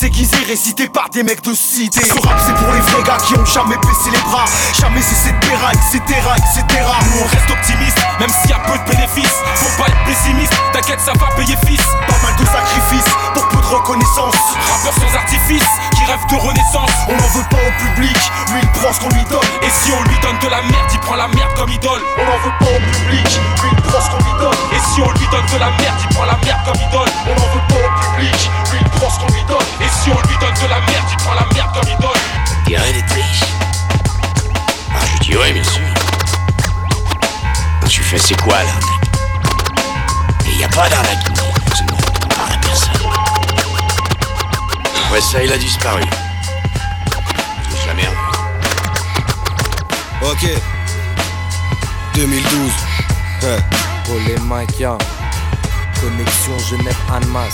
récités par des mecs de cité. Ce rap c'est pour les vrais gars qui ont jamais baissé les bras, jamais cessé de péra, etc. etc. Nous on reste optimiste, même s'il y a peu de bénéfices. Faut pas être pessimiste, t'inquiète, ça va payer fils. Pas mal de sacrifices pour peu de reconnaissance. Rappeur sans artifice, qui rêve de renaissance. On n'en veut pas au public, lui il prend ce qu'on lui donne. Et si on lui donne de la merde, il prend la merde comme idole. On n'en veut pas au public, lui il prend ce qu'on lui donne. Et si on lui donne de la merde, il prend la merde comme idole. On n'en veut pas au public, lui il prend ce qu'on lui donne. On lui donne de la merde, il prend la merde comme idole. Dirait des triches. Ah, je dis oui, bien sûr. Tu fais c'est quoi là Et y a pas d'arnaque Ce nom ne parle à personne. Ouais, ça, il a disparu. L'ai jamais revu. Ok. 2012. Hein. Pour les ya. Connexion Genève-Annemasse.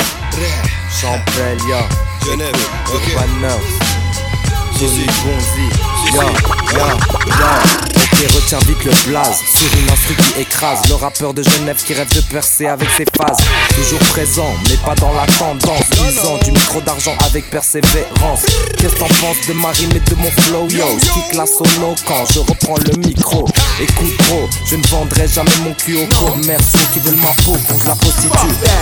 Champel, ya. Genève, ok. Johnny Bonzi. Ya, ya, ya. Ok, retiens vite le blaze. Sur une instru qui écrase. Le rappeur de Genève qui rêve de percer avec ses phases. Toujours présent, mais pas dans la tendance. Disant du micro d'argent avec persévérance. Qu'est-ce que t'en penses de ma rime et de mon flow yo? Kick la sono quand je reprends le micro. Écoute gros, je ne vendrai jamais mon cul aux commerciaux Qui veulent ma peau la prostitue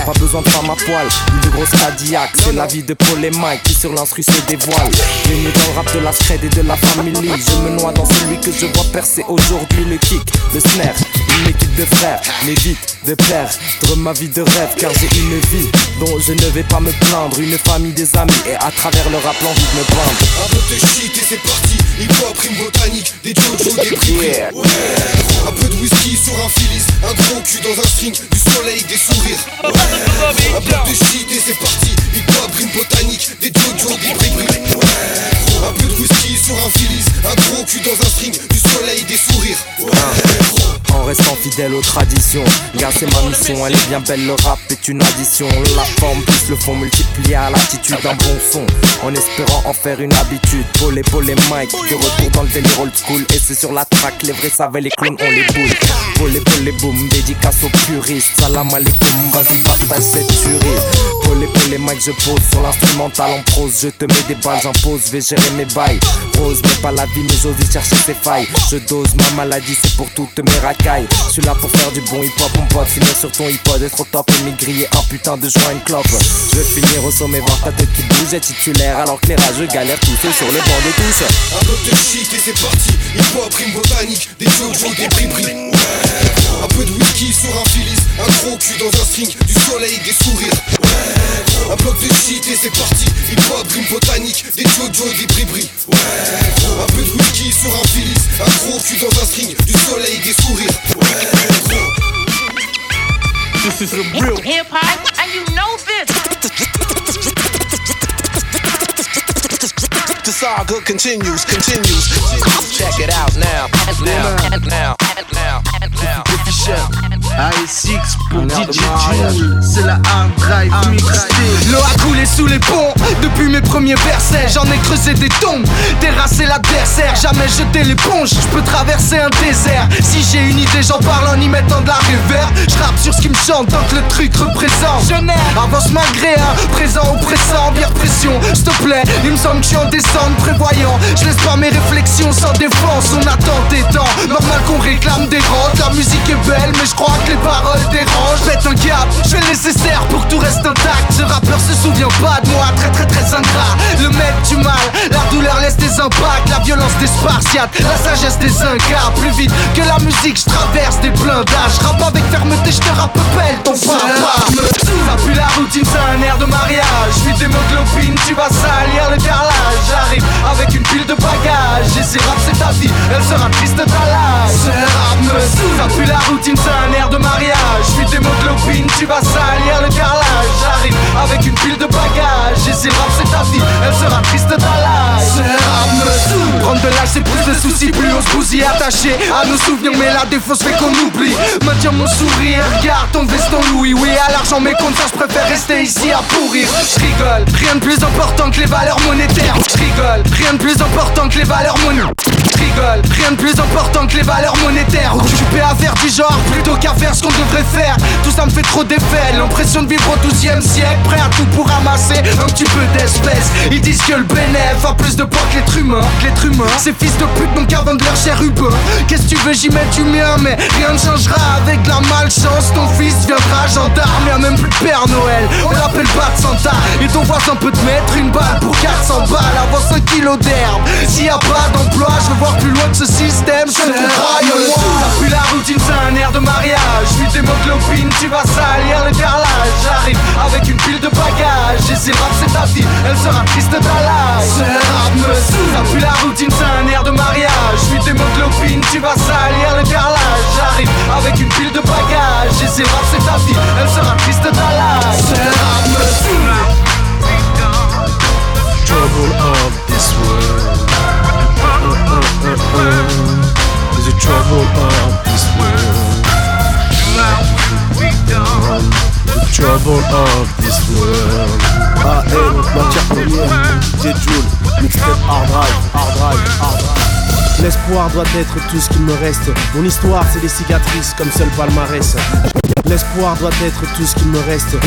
Pas besoin de femme à poil, ni de grosse Cadillac C'est la vie de Paul et Mike qui sur l'instru se dévoile. Bienvenue dans le rap de la scred et de la famille. Je me noie dans celui que je vois percer aujourd'hui le kick, le snare, une équipe de frères, mais vite de perdre ma vie de rêve car j'ai une vie dont je ne vais pas me plaindre, une famille, des amis et à travers le rap l'envie de me peindre. Un peu de shit et c'est parti, hip hop, rime botanique, des jojo, des prix Yeah. Ouais. Un peu de whisky sur un filis, un gros cul dans un string, du soleil, des sourires. Ouais. Un peu de shit et c'est parti, hip hop, rime botanique, des jojo, des prix Ouais. Un peu de whisky sur un filis, un gros cul dans un string, du soleil, des sourires. Ouais. En restant fidèle aux traditions, car c'est ma mission, elle est bien belle, le rap est une addition. La forme plus le fond multiplié à l'attitude d'un bon son, en espérant en faire une habitude. Paul et Paul et Mike, de retour dans le délire old school, et c'est sur la track, les vrais savent, les clowns ont les boules. Paul et Paul et boom, dédicace aux puristes, salam alaikum, vas-y partage cette tuerie. Paul Mike, je pose sur l'instrumental en prose, je te mets des balles, j'impose, vais gérer mes bails. Rose, mais pas la vie, mais j'ose y chercher ses failles. Je dose ma maladie, c'est pour toutes mes racailles. Je suis là pour faire du bon hip-hop, mon pote, finir sur ton hip-hop, être au top griller un putain de joint, une clope. Je vais finir au sommet, voir ta tête qui bouge, titulaire, alors que les rageux galèrent tous sur les bancs de touche. Un peu de shit et c'est parti Hip hop, rime botanique, des jojo, des bribris ouais. Un peu de whisky sur un filis Un gros cul dans un string, du soleil, des sourires shit et c'est parti Hip hop, rime botanique, des jojo, des bribris ouais. Un peu de whisky sur un filis Un gros cul dans un string, du soleil, des sourires ouais. This is a real hip hop, and you know this. The saga continues, continues. Check it out now, now, now, now, now. ASX pour DJ c'est la hard drive mixtape. L'eau a coulé sous les ponts depuis mes premiers versets. J'en ai creusé des tombes, terrassé l'adversaire. Jamais jeté l'éponge, je peux traverser un désert. Si j'ai une idée, j'en parle en y mettant de la réverb. Je rappe sur ce qui me chante tant que le truc représente. Avance malgré un présent oppressant, bien pression. S'il te plaît, il me semble que je suis en descente prévoyant. Je laisse pas mes réflexions sans défense. On a tenté temps. Normal qu'on réclame des rentes. La musique est belle, mais je crois que les paroles dérangent. Pète un cap, je fais le nécessaire pour que tout reste intact. Ce rappeur se souvient pas de moi, très très très ingrat. Le maître du mal, la douleur laisse des impacts. La violence des spartiates, la sagesse des incas. Plus vite que la musique, je traverse des blindages. Rappe avec fermeté, je te rappe pelle ton papa. Ça pue la routine, c'est un air de mariage. Je suis d'hémoglobine, tu vas salir le carrelage. J'arrive avec une pile de bagages. Et ces rap, c'est ta vie, elle sera triste ta rap me saoule. Ça pue la routine, c'est un air de mariage. Je suis d'hémoglobine, tu vas salir le carrelage. J'arrive avec une pile de bagages. Et ces rap, c'est ta vie, elle sera triste ta life. Ce rap me saoule. Prendre de l'âge, c'est plus de soucis, plus on se bousille attaché à nos souvenirs. Mais la défausse fait qu'on oublie. Maintiens mon sourire, regarde ton veston Louis. Oui, à l'argent, mais contre ça, je préfère rester ici à pourrir. Je rigole, rien de plus important que les valeurs monétaires. Je rigole, rien de plus important que les valeurs monétaires. Rien de plus important que les valeurs monétaires. Occupé à faire du genre plutôt qu'à faire ce qu'on devrait faire. Tout ça me fait trop d'effet. L'impression de vivre au 12 siècle, prêt à tout pour ramasser un petit peu d'espèces. Ils disent que le bénéf a plus de poids que l'être humain. Que l'être humain, ces fils de pute n'ont qu'à vendre leur chair humain. Qu'est-ce que tu veux, j'y mets du mien, mais rien ne changera avec la malchance. Ton fils viendra gendarme, y'a même plus de Père Noël. On l'appelle pas de Santa, et ton voisin peut te mettre une balle pour 400 balles avant 5 kilos d'herbe. S'il y a pas d'emploi, je veux voir plus loin que ce système. Je moi. Ça pue la routine, c'est un air de mariage. Je suis d'hémoglobine, tu vas salir le carrelage. J'arrive avec une pile de bagages. Et si le rap c'est ta vie, elle sera triste ta life. Ce rap me saoule. Ça pue la routine, c'est un air de mariage. Je suis d'hémoglobine, tu vas salir le carrelage. J'arrive avec une pile de bagages. Et si le rap c'est ta vie, elle sera triste ta life. Ce rap me saoule. trouble of this world. There's a trouble of this world. The trouble of this world. Ah, hey, matière première, DJ Joule, mixtape hard drive, hard drive, hard drive. L'espoir doit être tout ce qu'il me reste. Mon histoire, c'est des cicatrices comme seul palmarès. L'espoir doit être tout ce qu'il me reste.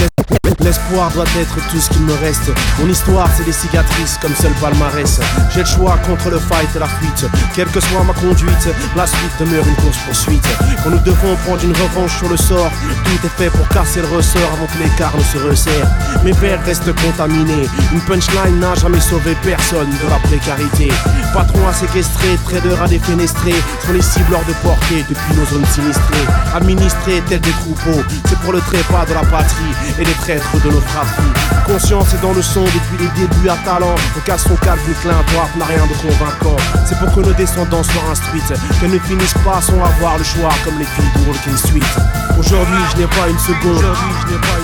L'espoir doit être tout ce qu'il me reste. Mon histoire, c'est des cicatrices comme seul palmarès. J'ai le choix contre le fight et la fuite. Quelle que soit ma conduite, la suite demeure une course-poursuite. Quand nous devons prendre une revanche sur le sort, tout est fait pour casser le ressort avant que l'écart ne se resserre. Mes vers restent contaminés. Une punchline n'a jamais sauvé personne de la précarité. Patron à séquestrer, trader à défenestrer. Sont les cibles de portée depuis nos zones sinistrées. Administrés tels des troupeaux, c'est pour le trépas de la patrie et les traîtres de nos fratries. Conscience est dans le son depuis les débuts à talent. On casse son calme, clin droite n'a rien de convaincant. C'est pour que nos descendants soient instruites, qu'elles ne finissent pas sans avoir le choix comme les filles Walking Street. Aujourd'hui, je n'ai pas une seconde,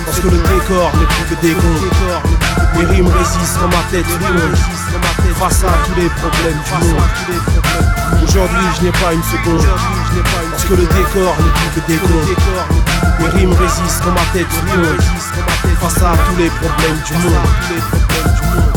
parce que le décor n'est plus que des comptes. Les rimes résistent dans ma tête, face à tous les problèmes du monde. Aujourd'hui, je n'ai pas une seconde, parce que le décor n'est plus que des comptes. Les rimes résistent dans ma tête, rimes face à tous les problèmes du monde.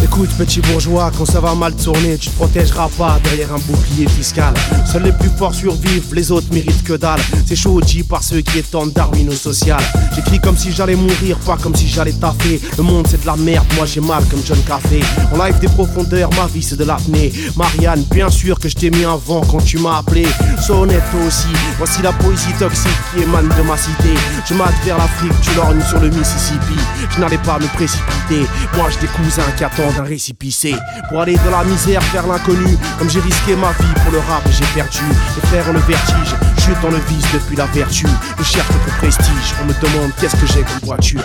Écoute petit bourgeois, quand ça va mal tourner, tu te protégeras pas derrière un bouclier fiscal. Seuls les plus forts survivent, les autres méritent que dalle. C'est chaud dit par ceux qui étendent Darwin au social. J'écris comme si j'allais mourir, pas comme si j'allais taffer. Le monde c'est de la merde, moi j'ai mal comme John Café. En live des profondeurs, ma vie c'est de l'apnée. Marianne, bien sûr que je t'ai mis avant quand tu m'as appelé. Sois aussi, voici la poésie toxique qui émane de ma cité. Je mate vers l'Afrique, tu lorgnes sur le Mississippi. Je n'allais pas me précipiter, moi j'ai des attendent un récipicé Pour aller de la misère vers l'inconnu. Comme j'ai risqué ma vie pour le rap j'ai perdu. Frères ont le vertige, chute dans le vice depuis la vertu. Je cherche notre prestige, on me demande qu'est-ce que j'ai comme voiture.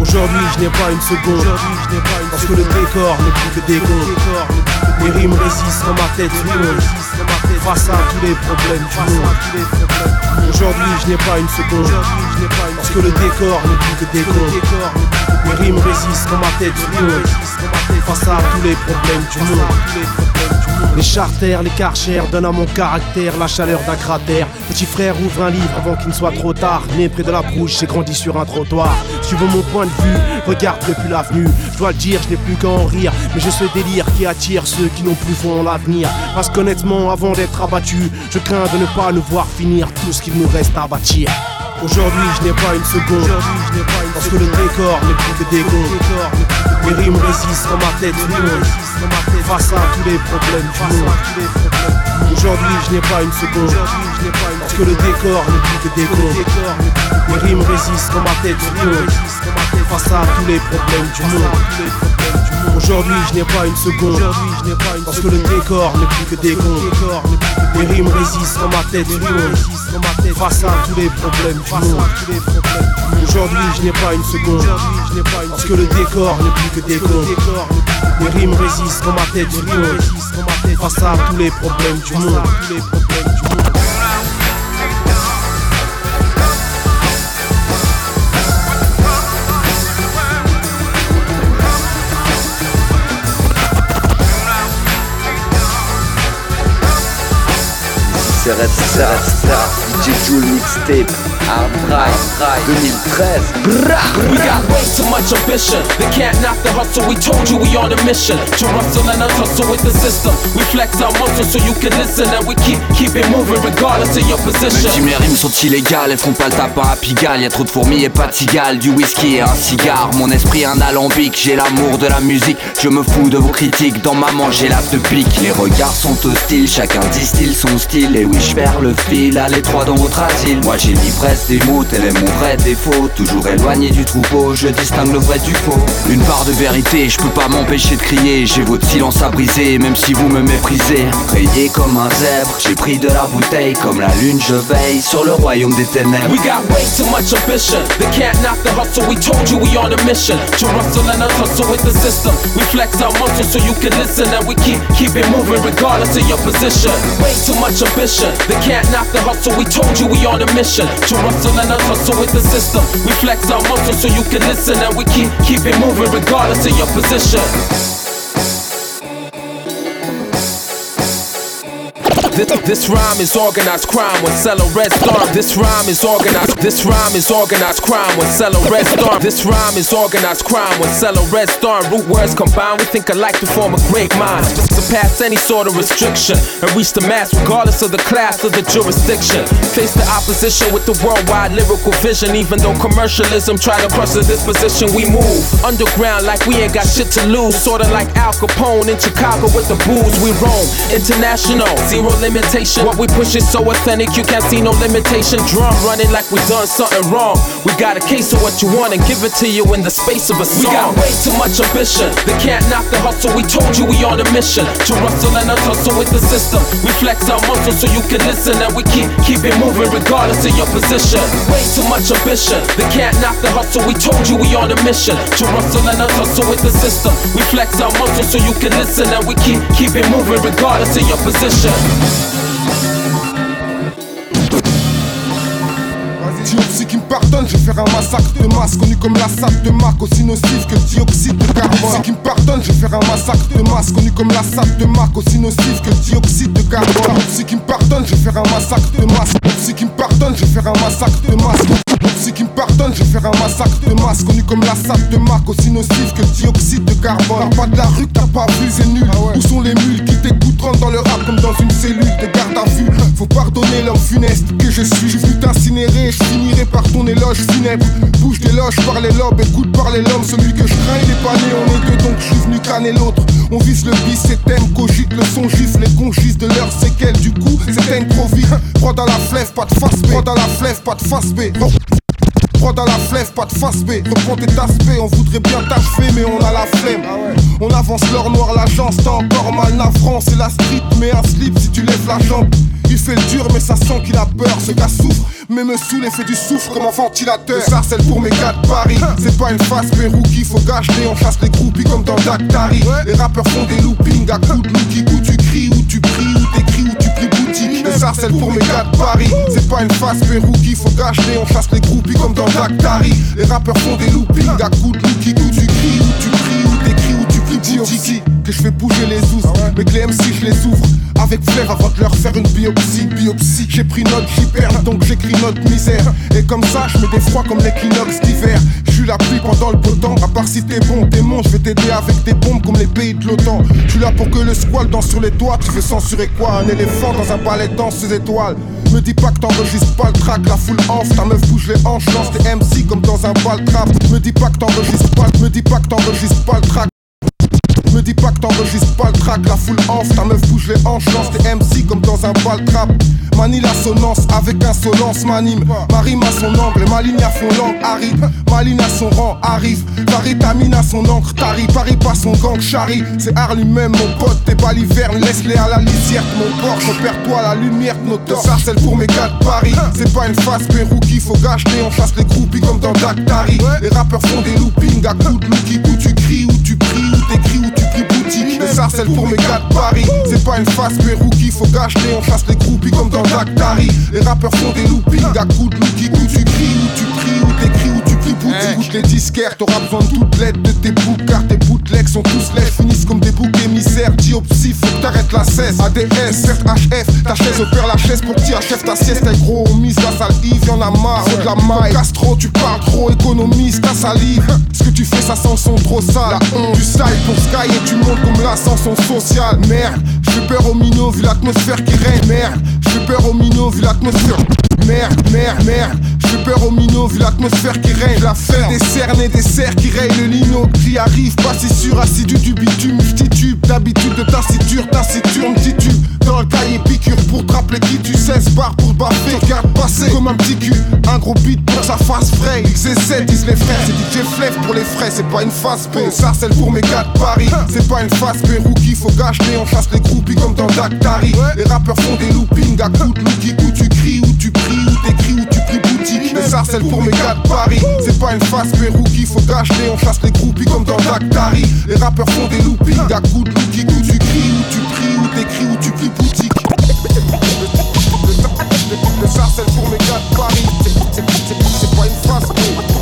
Aujourd'hui je n'ai pas une seconde. Parce que le décor n'est plus que comptes Les rimes résistent dans ma tête Face à tous les problèmes du monde Aujourd'hui je n'ai pas une seconde. Parce que le décor n'est plus que comptes Les rimes résistent dans ma tête rimes face à tous les problèmes du monde. Les charters, les karchers donnent à mon caractère la chaleur d'un cratère. Petit frère ouvre un livre avant qu'il ne soit trop tard. Né près de la bouche, j'ai grandi sur un trottoir. Veux mon point de vue, regarde depuis l'avenue. Je dois le dire, je n'ai plus qu'à en rire. Mais j'ai ce délire qui attire ceux qui n'ont plus fond l'avenir. Parce qu'honnêtement, avant d'être abattu, je crains de ne pas le voir finir tout ce qu'il nous reste à bâtir. Aujourd'hui, je n'ai pas une seconde. Parce que le décor n'est plus que des. Les rimes résistent dans ma tête, face à tous les problèmes du monde. Aujourd'hui je n'ai pas une seconde. Parce que le décor n'est plus que décompte Les rimes résistent quand ma tête Face à tous les problèmes du monde. Aujourd'hui je n'ai pas une seconde. Parce que le décor n'est plus que décompte Les rimes résistent quand ma tête Face à tous les problèmes du monde. Aujourd'hui je n'ai pas une seconde Parce que le décor n'est plus que décompte Les rimes résistent quand ma tête tourne Face à tous les problèmes du monde. C'est Red Star, DJ Joule Mixtape, Hard Drive, 2013. We got way too much ambition. They can't knock the hustle. We told you we on a mission to rustle and tussle with the system. We flex our muscles so you can listen and we keep keep it moving regardless of your position. Si mes rimes sont illégales, elles font pas le tapin à Pigalle. Y'a trop de fourmis et pas de cigales, du whisky et un cigare. Mon esprit un alambic, j'ai l'amour de la musique. Je me fous de vos critiques, dans ma manche j'ai la de pique. Les regards sont hostiles, chacun distille son style. Et oui, je perds le fil à l'étroit dans votre asile. Moi j'ai l'ivresse des mots, tel est mon vrai défaut. Toujours éloigné du troupeau, je distingue le vrai du faux. Une part de vérité, je peux pas m'empêcher de crier. J'ai votre silence à briser, même si vous me méprisez. Rayé comme un zèbre, j'ai pris de la bouteille. Comme la lune, je veille sur le royaume des ténèbres. We got way too much ambition. They can't knock the hustle. We told you we on a mission to rustle and tussle with the system. We flex our muscles so you can listen and we keep keep it moving regardless of your position. Way too much ambition. They can't knock the hustle. We told you we on a mission to rustle and tussle with the system. We flex our muscles so you can listen and we keep keep it moving regardless of your position. This, oh, this rhyme is organized crime when selling red storm. This rhyme is organized. This rhyme is organized crime when selling red storm. This rhyme is organized crime when selling red storm. Root words combined, we think alike to form a great mind. Surpass any sort of restriction and reach the mass regardless of the class or the jurisdiction. Face the opposition with the worldwide lyrical vision. Even though commercialism try to crush the disposition, we move underground like we ain't got shit to lose. Sorta like Al Capone in Chicago with the booze. We roam international, zero limitation. What we push is so authentic, you can't see no limitation. Drum running like we done something wrong. We got a case of what you want and give it to you in the space of a song. We got way too much ambition. They can't knock the hustle. We told you we on a mission to rustle and tussle with the system. We flex our muscles so you can listen and we keep keep it moving regardless of your position. Way too much ambition. They can't knock the hustle. We told you we on a mission to rustle and tussle with the system. We flex our muscles so you can listen and we keep keep it moving regardless of your position. Çok pardonne, je vais faire un massacre de masse Connu comme la sape de Marc, aussi nocif que dioxyde de carbone. Diopsie qui me pardonne, je vais faire un massacre de masse Connu comme la sape de Marc, aussi nocif que dioxyde de carbone. Diopsie qui me pardonne, je vais faire un massacre de masse Diopsie qui me pardonne, je vais faire un massacre de masse Diopsie qui me pardonne, je vais faire un massacre de masse Connu comme la sape de Marc, aussi nocif que dioxyde de carbone. T'as pas de la rue, t'as pas vu, c'est nul. Où sont les mules qui t'écoutent, rentrent dans le rap comme dans une cellule de garde à vue? Faut pardonner l'homme funeste que je suis. Je suis t'incinérer, je finirai par ton éloge funèbre. Bouge d'éloge par les lobes, écoute par les lobes. Celui que je crains il est pas né, on est deux donc. Je suis venu crâner l'autre. On vise le bis, c'est thème, cogite le son gifle. Les congis de leur séquelles du coup, c'est vite Prends dans la flève, pas de face B. Prends dans la flève, pas de face B. Prends dans la flève, pas de face B. Reprends tes aspects, on voudrait bien t'achever mais on a la flemme. On avance l'or noir, l'agence, t'as encore mal La France et la street, mais un slip si tu lèves la jambe il fait le dur mais ça sent qu'il a peur Ce gars souffre. Mais me saoule et fait du souffle comme un ventilateur. Le sarcelle pour mes gars de Paris. C'est pas une face mais rookie faut gâcher On chasse les groupies comme dans Dactari Les rappeurs font des loopings à coups de lookie Où tu cries, où tu pries, où t'écris, où tu pries boutique. Le sarcelle pour mes gars de Paris. C'est pas une face mais rookie faut gâcher On chasse les groupies comme dans Dactari Les rappeurs font des loopings à coups de lookie Où tu cries, où tu pries, où t'écris, où tu pries boutique Que je fais bouger les ouzes Mais les MC je les ouvre avec flair avant de leur faire une biopsie, biopsie. J'ai pris note, j'y donc j'écris notre misère. Et comme ça, je mets des froids comme l'équinoxe d'hiver. J'suis la pluie pendant le beau temps, à part si t'es bon, démon, je vais t'aider avec des bombes comme les pays de l'OTAN. J'suis là pour que le squal danse sur les toits. Tu veux censurer quoi? Un éléphant dans un ballet danse ses étoiles. Me dis pas que t'enregistres pas le track, la foule enfle, ta meuf bouge les hanches, lance des MC comme dans un bal trap. Me dis pas que t'enregistres pas, me dis pas que t'enregistres pas le track. Dis pas que t'enregistres pas le track, la foule enfle, ta meuf bouge les hanches, lance tes MC comme dans un bal trap. Manie l'assonance avec insolence, m'anime. Ma rime à son angle, ma ligne à fond langue arrive. Ma ligne à son rang arrive. Paris tamine à son encre, Tari. Paris pas son gang, Charlie. C'est Art lui-même, mon pote. Tes balivernes, laisse-les à la lisière mon port. Repère-toi la lumière de nos torts. Ça, c'est pour mes gars de Paris. C'est pas une face Pérou qu'il faut gâcher. On chasse les groupies comme dans Dactari. Les rappeurs font des loopings à coups de lookie. Où tu cries, où tu pries, où t'écris, où tu Les sarcelles pour mes gars de Paris. C'est pas une face Pérou qu'il faut gâcher. On chasse les groupies comme dans Dactari. Les rappeurs font des loopings à coups de lookie. Où tu cries, où tu pries, tu pries boutique. Écoute les disquaires, t'auras besoin de toute l'aide de tes boucs. Car tes bootlegs sont tous laids, finissent comme des boucs émissaires. Diopsie, faut que t'arrêtes la cesse. ADS, certes HF, ta chaise opère la chaise pour que tu achèves ta sieste. T'es gros, on mise la salive, y'en a marre, faut de la maille. Castro, tu parles trop, économise ta salive. Ce que tu fais, ça sent son trop sale. La honte, du style pour Sky et tu montes comme l'ascension sociale. Merde, j'ai peur au minot vu l'atmosphère qui règne. Merde, j'ai peur au minot vu l'atmosphère. Merde, merde, merde, j'ai peur au minot vu l'atmosphère qui règne. La fête des cernes et des cerfs qui règne. Le lino qui arrive, pas si sûr, assidu du bitume, tube D'habitude de taciture, taciturne, titube. Dans le cahier piqûre pour te rappeler qui tu sais, barre pour baffer. Regarde passer comme un petit cul. Un gros beat pour sa face frais. XZ, disent les frères, c'est DJ Fleff pour les frais, c'est pas une face P. Sarcelle pour mes gars de Paris, c'est pas une face Pérou qu'il faut gâcher. On chasse les groupies comme dans Dactari. Les rappeurs font des loopings à coups de. Où tu cries, où tu pries, où t'écris, où tu pries boutique. Les sarcelles pour mes gars de Paris, c'est pas une face Pérou qu'il faut gâcher. On chasse les groupies comme dans Dactari. Les rappeurs font des loopings à coups de où t'écris, où tu boutique. Le sarcelle pour mes gars de Paris, c'est- pas une face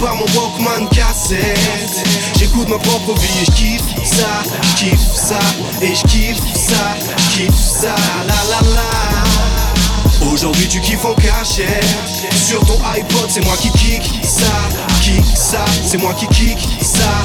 par mon Walkman cassette. J'écoute ma propre vie et j'kiffe ça J'kiffe ça et j'kiffe ça J'kiffe ça. La la la. Aujourd'hui tu kiffes en cachette. Sur ton iPod c'est moi qui kick ça Kick ça. C'est moi qui kick ça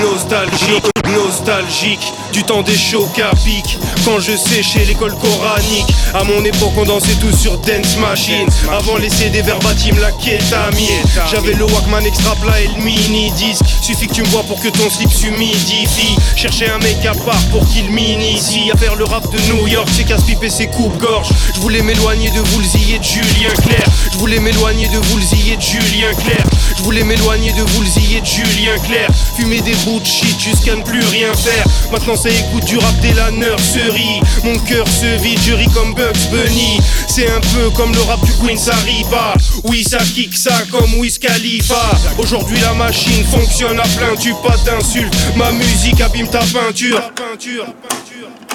Nostalgique, nostalgique du temps des chocs à pic Quand je séchais l'école coranique À mon époque on dansait tous sur Dance Machine. Avant les CD verbatim la kétamine J'avais le Walkman extra plat et le mini disque Suffit que tu me vois pour que ton slip s'humidifie Chercher un mec à part pour qu'il m'initie À faire le rap de New York C'est casse-pipe et c'est coupe-gorge Je voulais m'éloigner de Woolsey et de Julien Clerc. Je voulais m'éloigner de Woolsey et de Julien Clerc. Je voulais m'éloigner de Woolsey Julien Clerc. Fumer des bouts de shit jusqu'à ne plus rien faire. Maintenant ça écoute du rap dès la nurserie Mon cœur se vide, je ris comme Bugs Bunny. C'est un peu comme le rap du Queen Sariba. Oui ça kick ça comme Wiz Khalifa. Aujourd'hui la machine fonctionne à plein. Tu pas d'insultes, ma musique abîme ta peinture.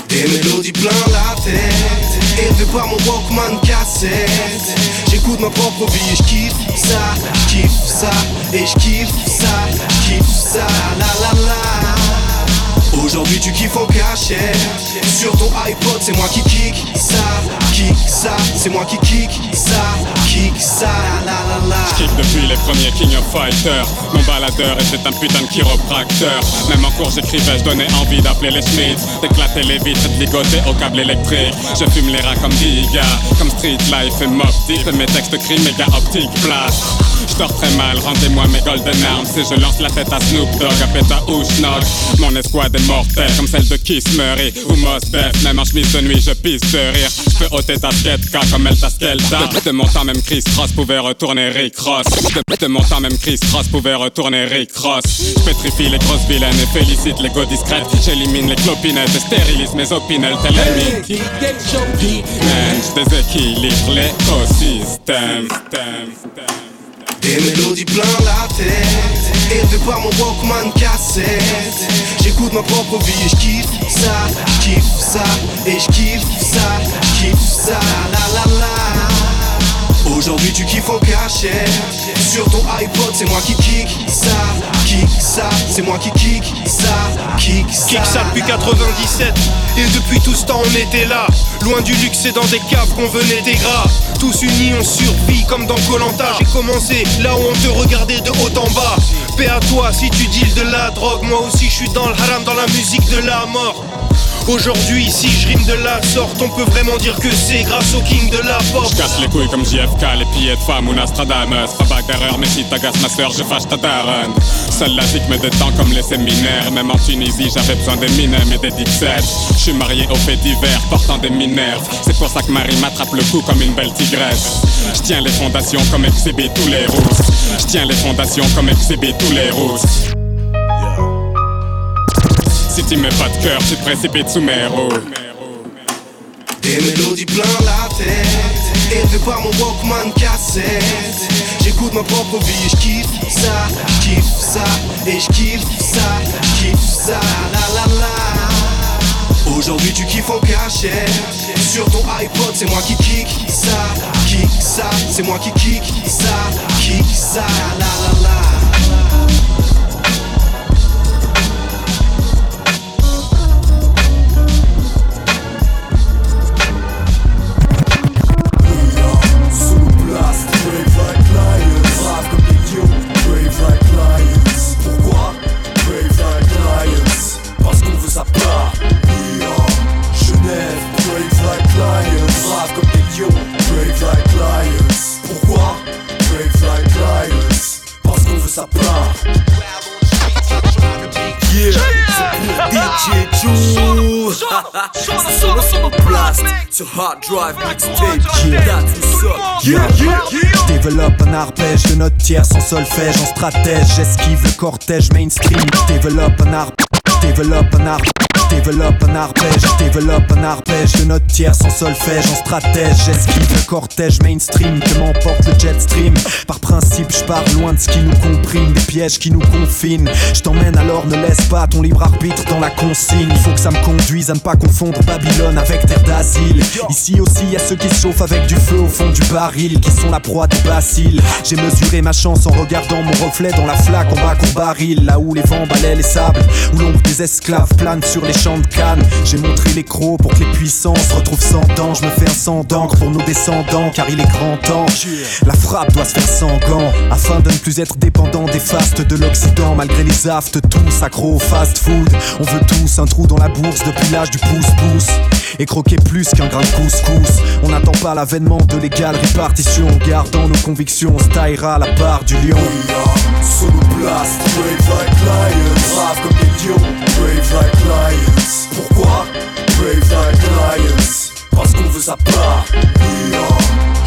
Des mélodies plein la tête Élevé par mon Walkman cassette. J'écoute ma propre vie et j'kiffe ça J'kiffe ça et j'kiffe ça J'kiffe ça. La la la Aujourd'hui tu kiffes en cachette Sur ton iPod c'est moi qui kick ça Kick ça. C'est moi qui kick ça Kick ça. La la la Kick depuis les premiers King of Fighters. Mon baladeur était un putain de chiropracteur. Même en cours j'écrivais, je donnais envie d'appeler les Schmitz D'éclater les vitres de ligoter au câble électrique. Je fume les rats comme Diga Comme Street Life et Mob Deep. Mes textes crient méga optique place dors très mal, rendez-moi mes golden arms. Si je lance la tête à Snoop Dogg, à Peta ou Schnock Mon escouade est mortelle comme celle de Kiss Murray Ou Mos Def, même en chemise de nuit je pisse de rire. Je peux ôter ta skate car comme elle ta skelta. De, mon temps même Chris Cross pouvait retourner Rick Ross. De, de mon temps même Chris Cross pouvait retourner Rick Ross. Je pétrifie les grosses vilaines et félicite les go discrètes. J'élimine les clopinettes et stérilise mes opinels Tel je déséquilibre l'écosystème Des mélodies plein la tête. Élevé par mon Walkman cassette. J'écoute ma propre vie et j'kiffe ça J'kiffe ça et j'kiffe ça J'kiffe ça. La la la Aujourd'hui tu kiffes en cachette Sur ton iPod c'est moi qui kick ça Kick ça. C'est moi qui kick ça Kick ça. Kick ça depuis 97 Et depuis tout ce temps on était là. Loin du luxe et dans des caves qu'on venait des gras. Tous unis on survit comme dans Colanta J'ai commencé là où on te regardait de haut en bas. Paix à toi si tu deals de la drogue. Moi aussi je suis dans le haram dans la musique de la mort Aujourd'hui, si je rime de la sorte, on peut vraiment dire que c'est grâce au king de la pop. Je casse les couilles comme JFK, les pieds de femme ou Nostradamus. Pas bac d'erreur, mais si t'agaces ma soeur, je fâche ta daronne. Seule la zik me détend comme les séminaires. Même en Tunisie, j'avais besoin des mineurs et des dixettes. Je suis marié au fait divers, portant des mineurs. C'est pour ça que Marie m'attrape le cou comme une belle tigresse. Je tiens les fondations comme exhibit tous les rousses. Je tiens les fondations comme exhibit tous les rousses. Si tu mets pas de cœur, tu te précipites sous mes. Des mélodies plein la tête. Élevé par mon Walkman cassette. J'écoute ma propre vie, je kiffe ça, je kiffe ça. Et je kiffe ça, je kiffe ça. La la la. Aujourd'hui tu kiffes en cachette. Sur ton iPod c'est moi qui kick ça, kick ça. C'est moi qui kick ça, kick ça. La la la C'est solo solo blast Sur hard drive mixtape That's what's up Yeah, yeah, Je développe un arpège de notes tierces en solfège, en stratège. J'esquive le cortège mainstream. Je développe un arpège. Développe un arpège. Développe un arpège, développe un arpège de notes tierces en solfège, en stratège. J'esquive le cortège mainstream que m'emporte le jet stream. Par principe, je pars loin de ce qui nous comprime, des pièges qui nous confinent. Je t'emmène alors, ne laisse pas ton libre arbitre dans la consigne. Faut que ça me conduise à ne pas confondre Babylone avec terre d'asile. Ici aussi, y a ceux qui se chauffent avec du feu au fond du baril, qui sont la proie des bacilles. J'ai mesuré ma chance en regardant mon reflet dans la flaque en bas qu'on baril. Là où les vents balaient les sables, où l'ombre des esclaves plane sur les champs de canne. J'ai montré les crocs pour que les puissants se retrouvent sans dents. Je me fais un sang d'encre pour nos descendants, car il est grand temps. La frappe doit se faire sans gants, afin de ne plus être dépendant des fastes de l'Occident. Malgré les aftes, tous accro au fast food. On veut tous un trou dans la bourse depuis l'âge du pouce-pouce. Et croquer plus qu'un grain de couscous. On n'attend pas l'avènement de l'égale répartition. Gardant nos convictions, on se taillera la part du lion. Solo blast, brave like lions Brave comme des lions, brave like lions. Pourquoi? Brave like lions. Parce qu'on veut sa part. Are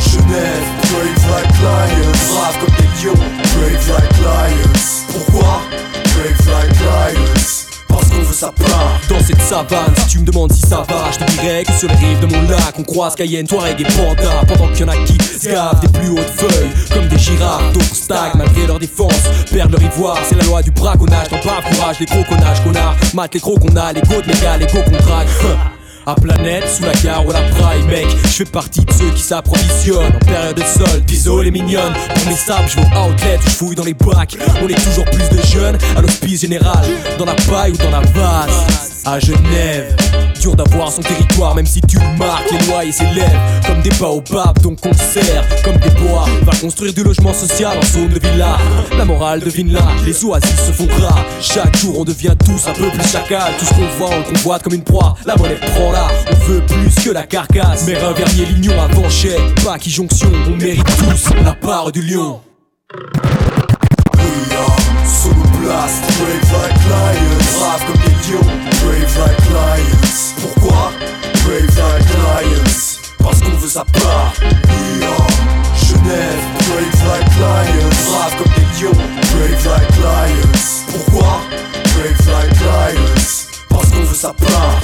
Genève, brave like lions. Brave comme des lions, brave like lions. Pourquoi? Brave like lions Dans cette savane, si tu me demandes si ça va, je te dirais que sur les rives de mon lac, on croise Cayenne, Touareg et Panda. Pendant qu'il y en a qui se gavent des plus hautes feuilles, comme des girafes, d'autres stagnent malgré leur défense, perdent leur ivoire. C'est la loi du braconnage, dans pas courage, les gros connages qu'on a, mate les gros qu'on a, les go de méga, les go qu'on drague. À planète, sous la gare ou la prime, mec, je fais partie de ceux qui s'approvisionnent en période de solde. Désolé, mignonne, pour mes sables, je vais outlet, je fouille dans les bacs. On est toujours plus de jeunes à l'hospice général, dans la paille ou dans la vase. À Genève, dur d'avoir son territoire, même si tu marques, les loyers s'élèvent comme des baobabs, donc on sert comme des bois. Va construire du logement social en zone de villa. La morale devine là, les oasis se font rares. Chaque jour on devient tous un peu plus chacal. Tout ce qu'on voit, on le convoite comme une proie. La monnaie prend là, on veut plus que la carcasse. Mais un vernier lignon avant pas qui jonction, on mérite tous la part du lion. Brave like lions. Brave comme des lions, brave like lions. Pourquoi? Brave like lions. Parce qu'on veut sa part. Are Genève, brave like lions. Brave comme des lions, brave like lions. Pourquoi? Brave like lions. Parce qu'on veut sa part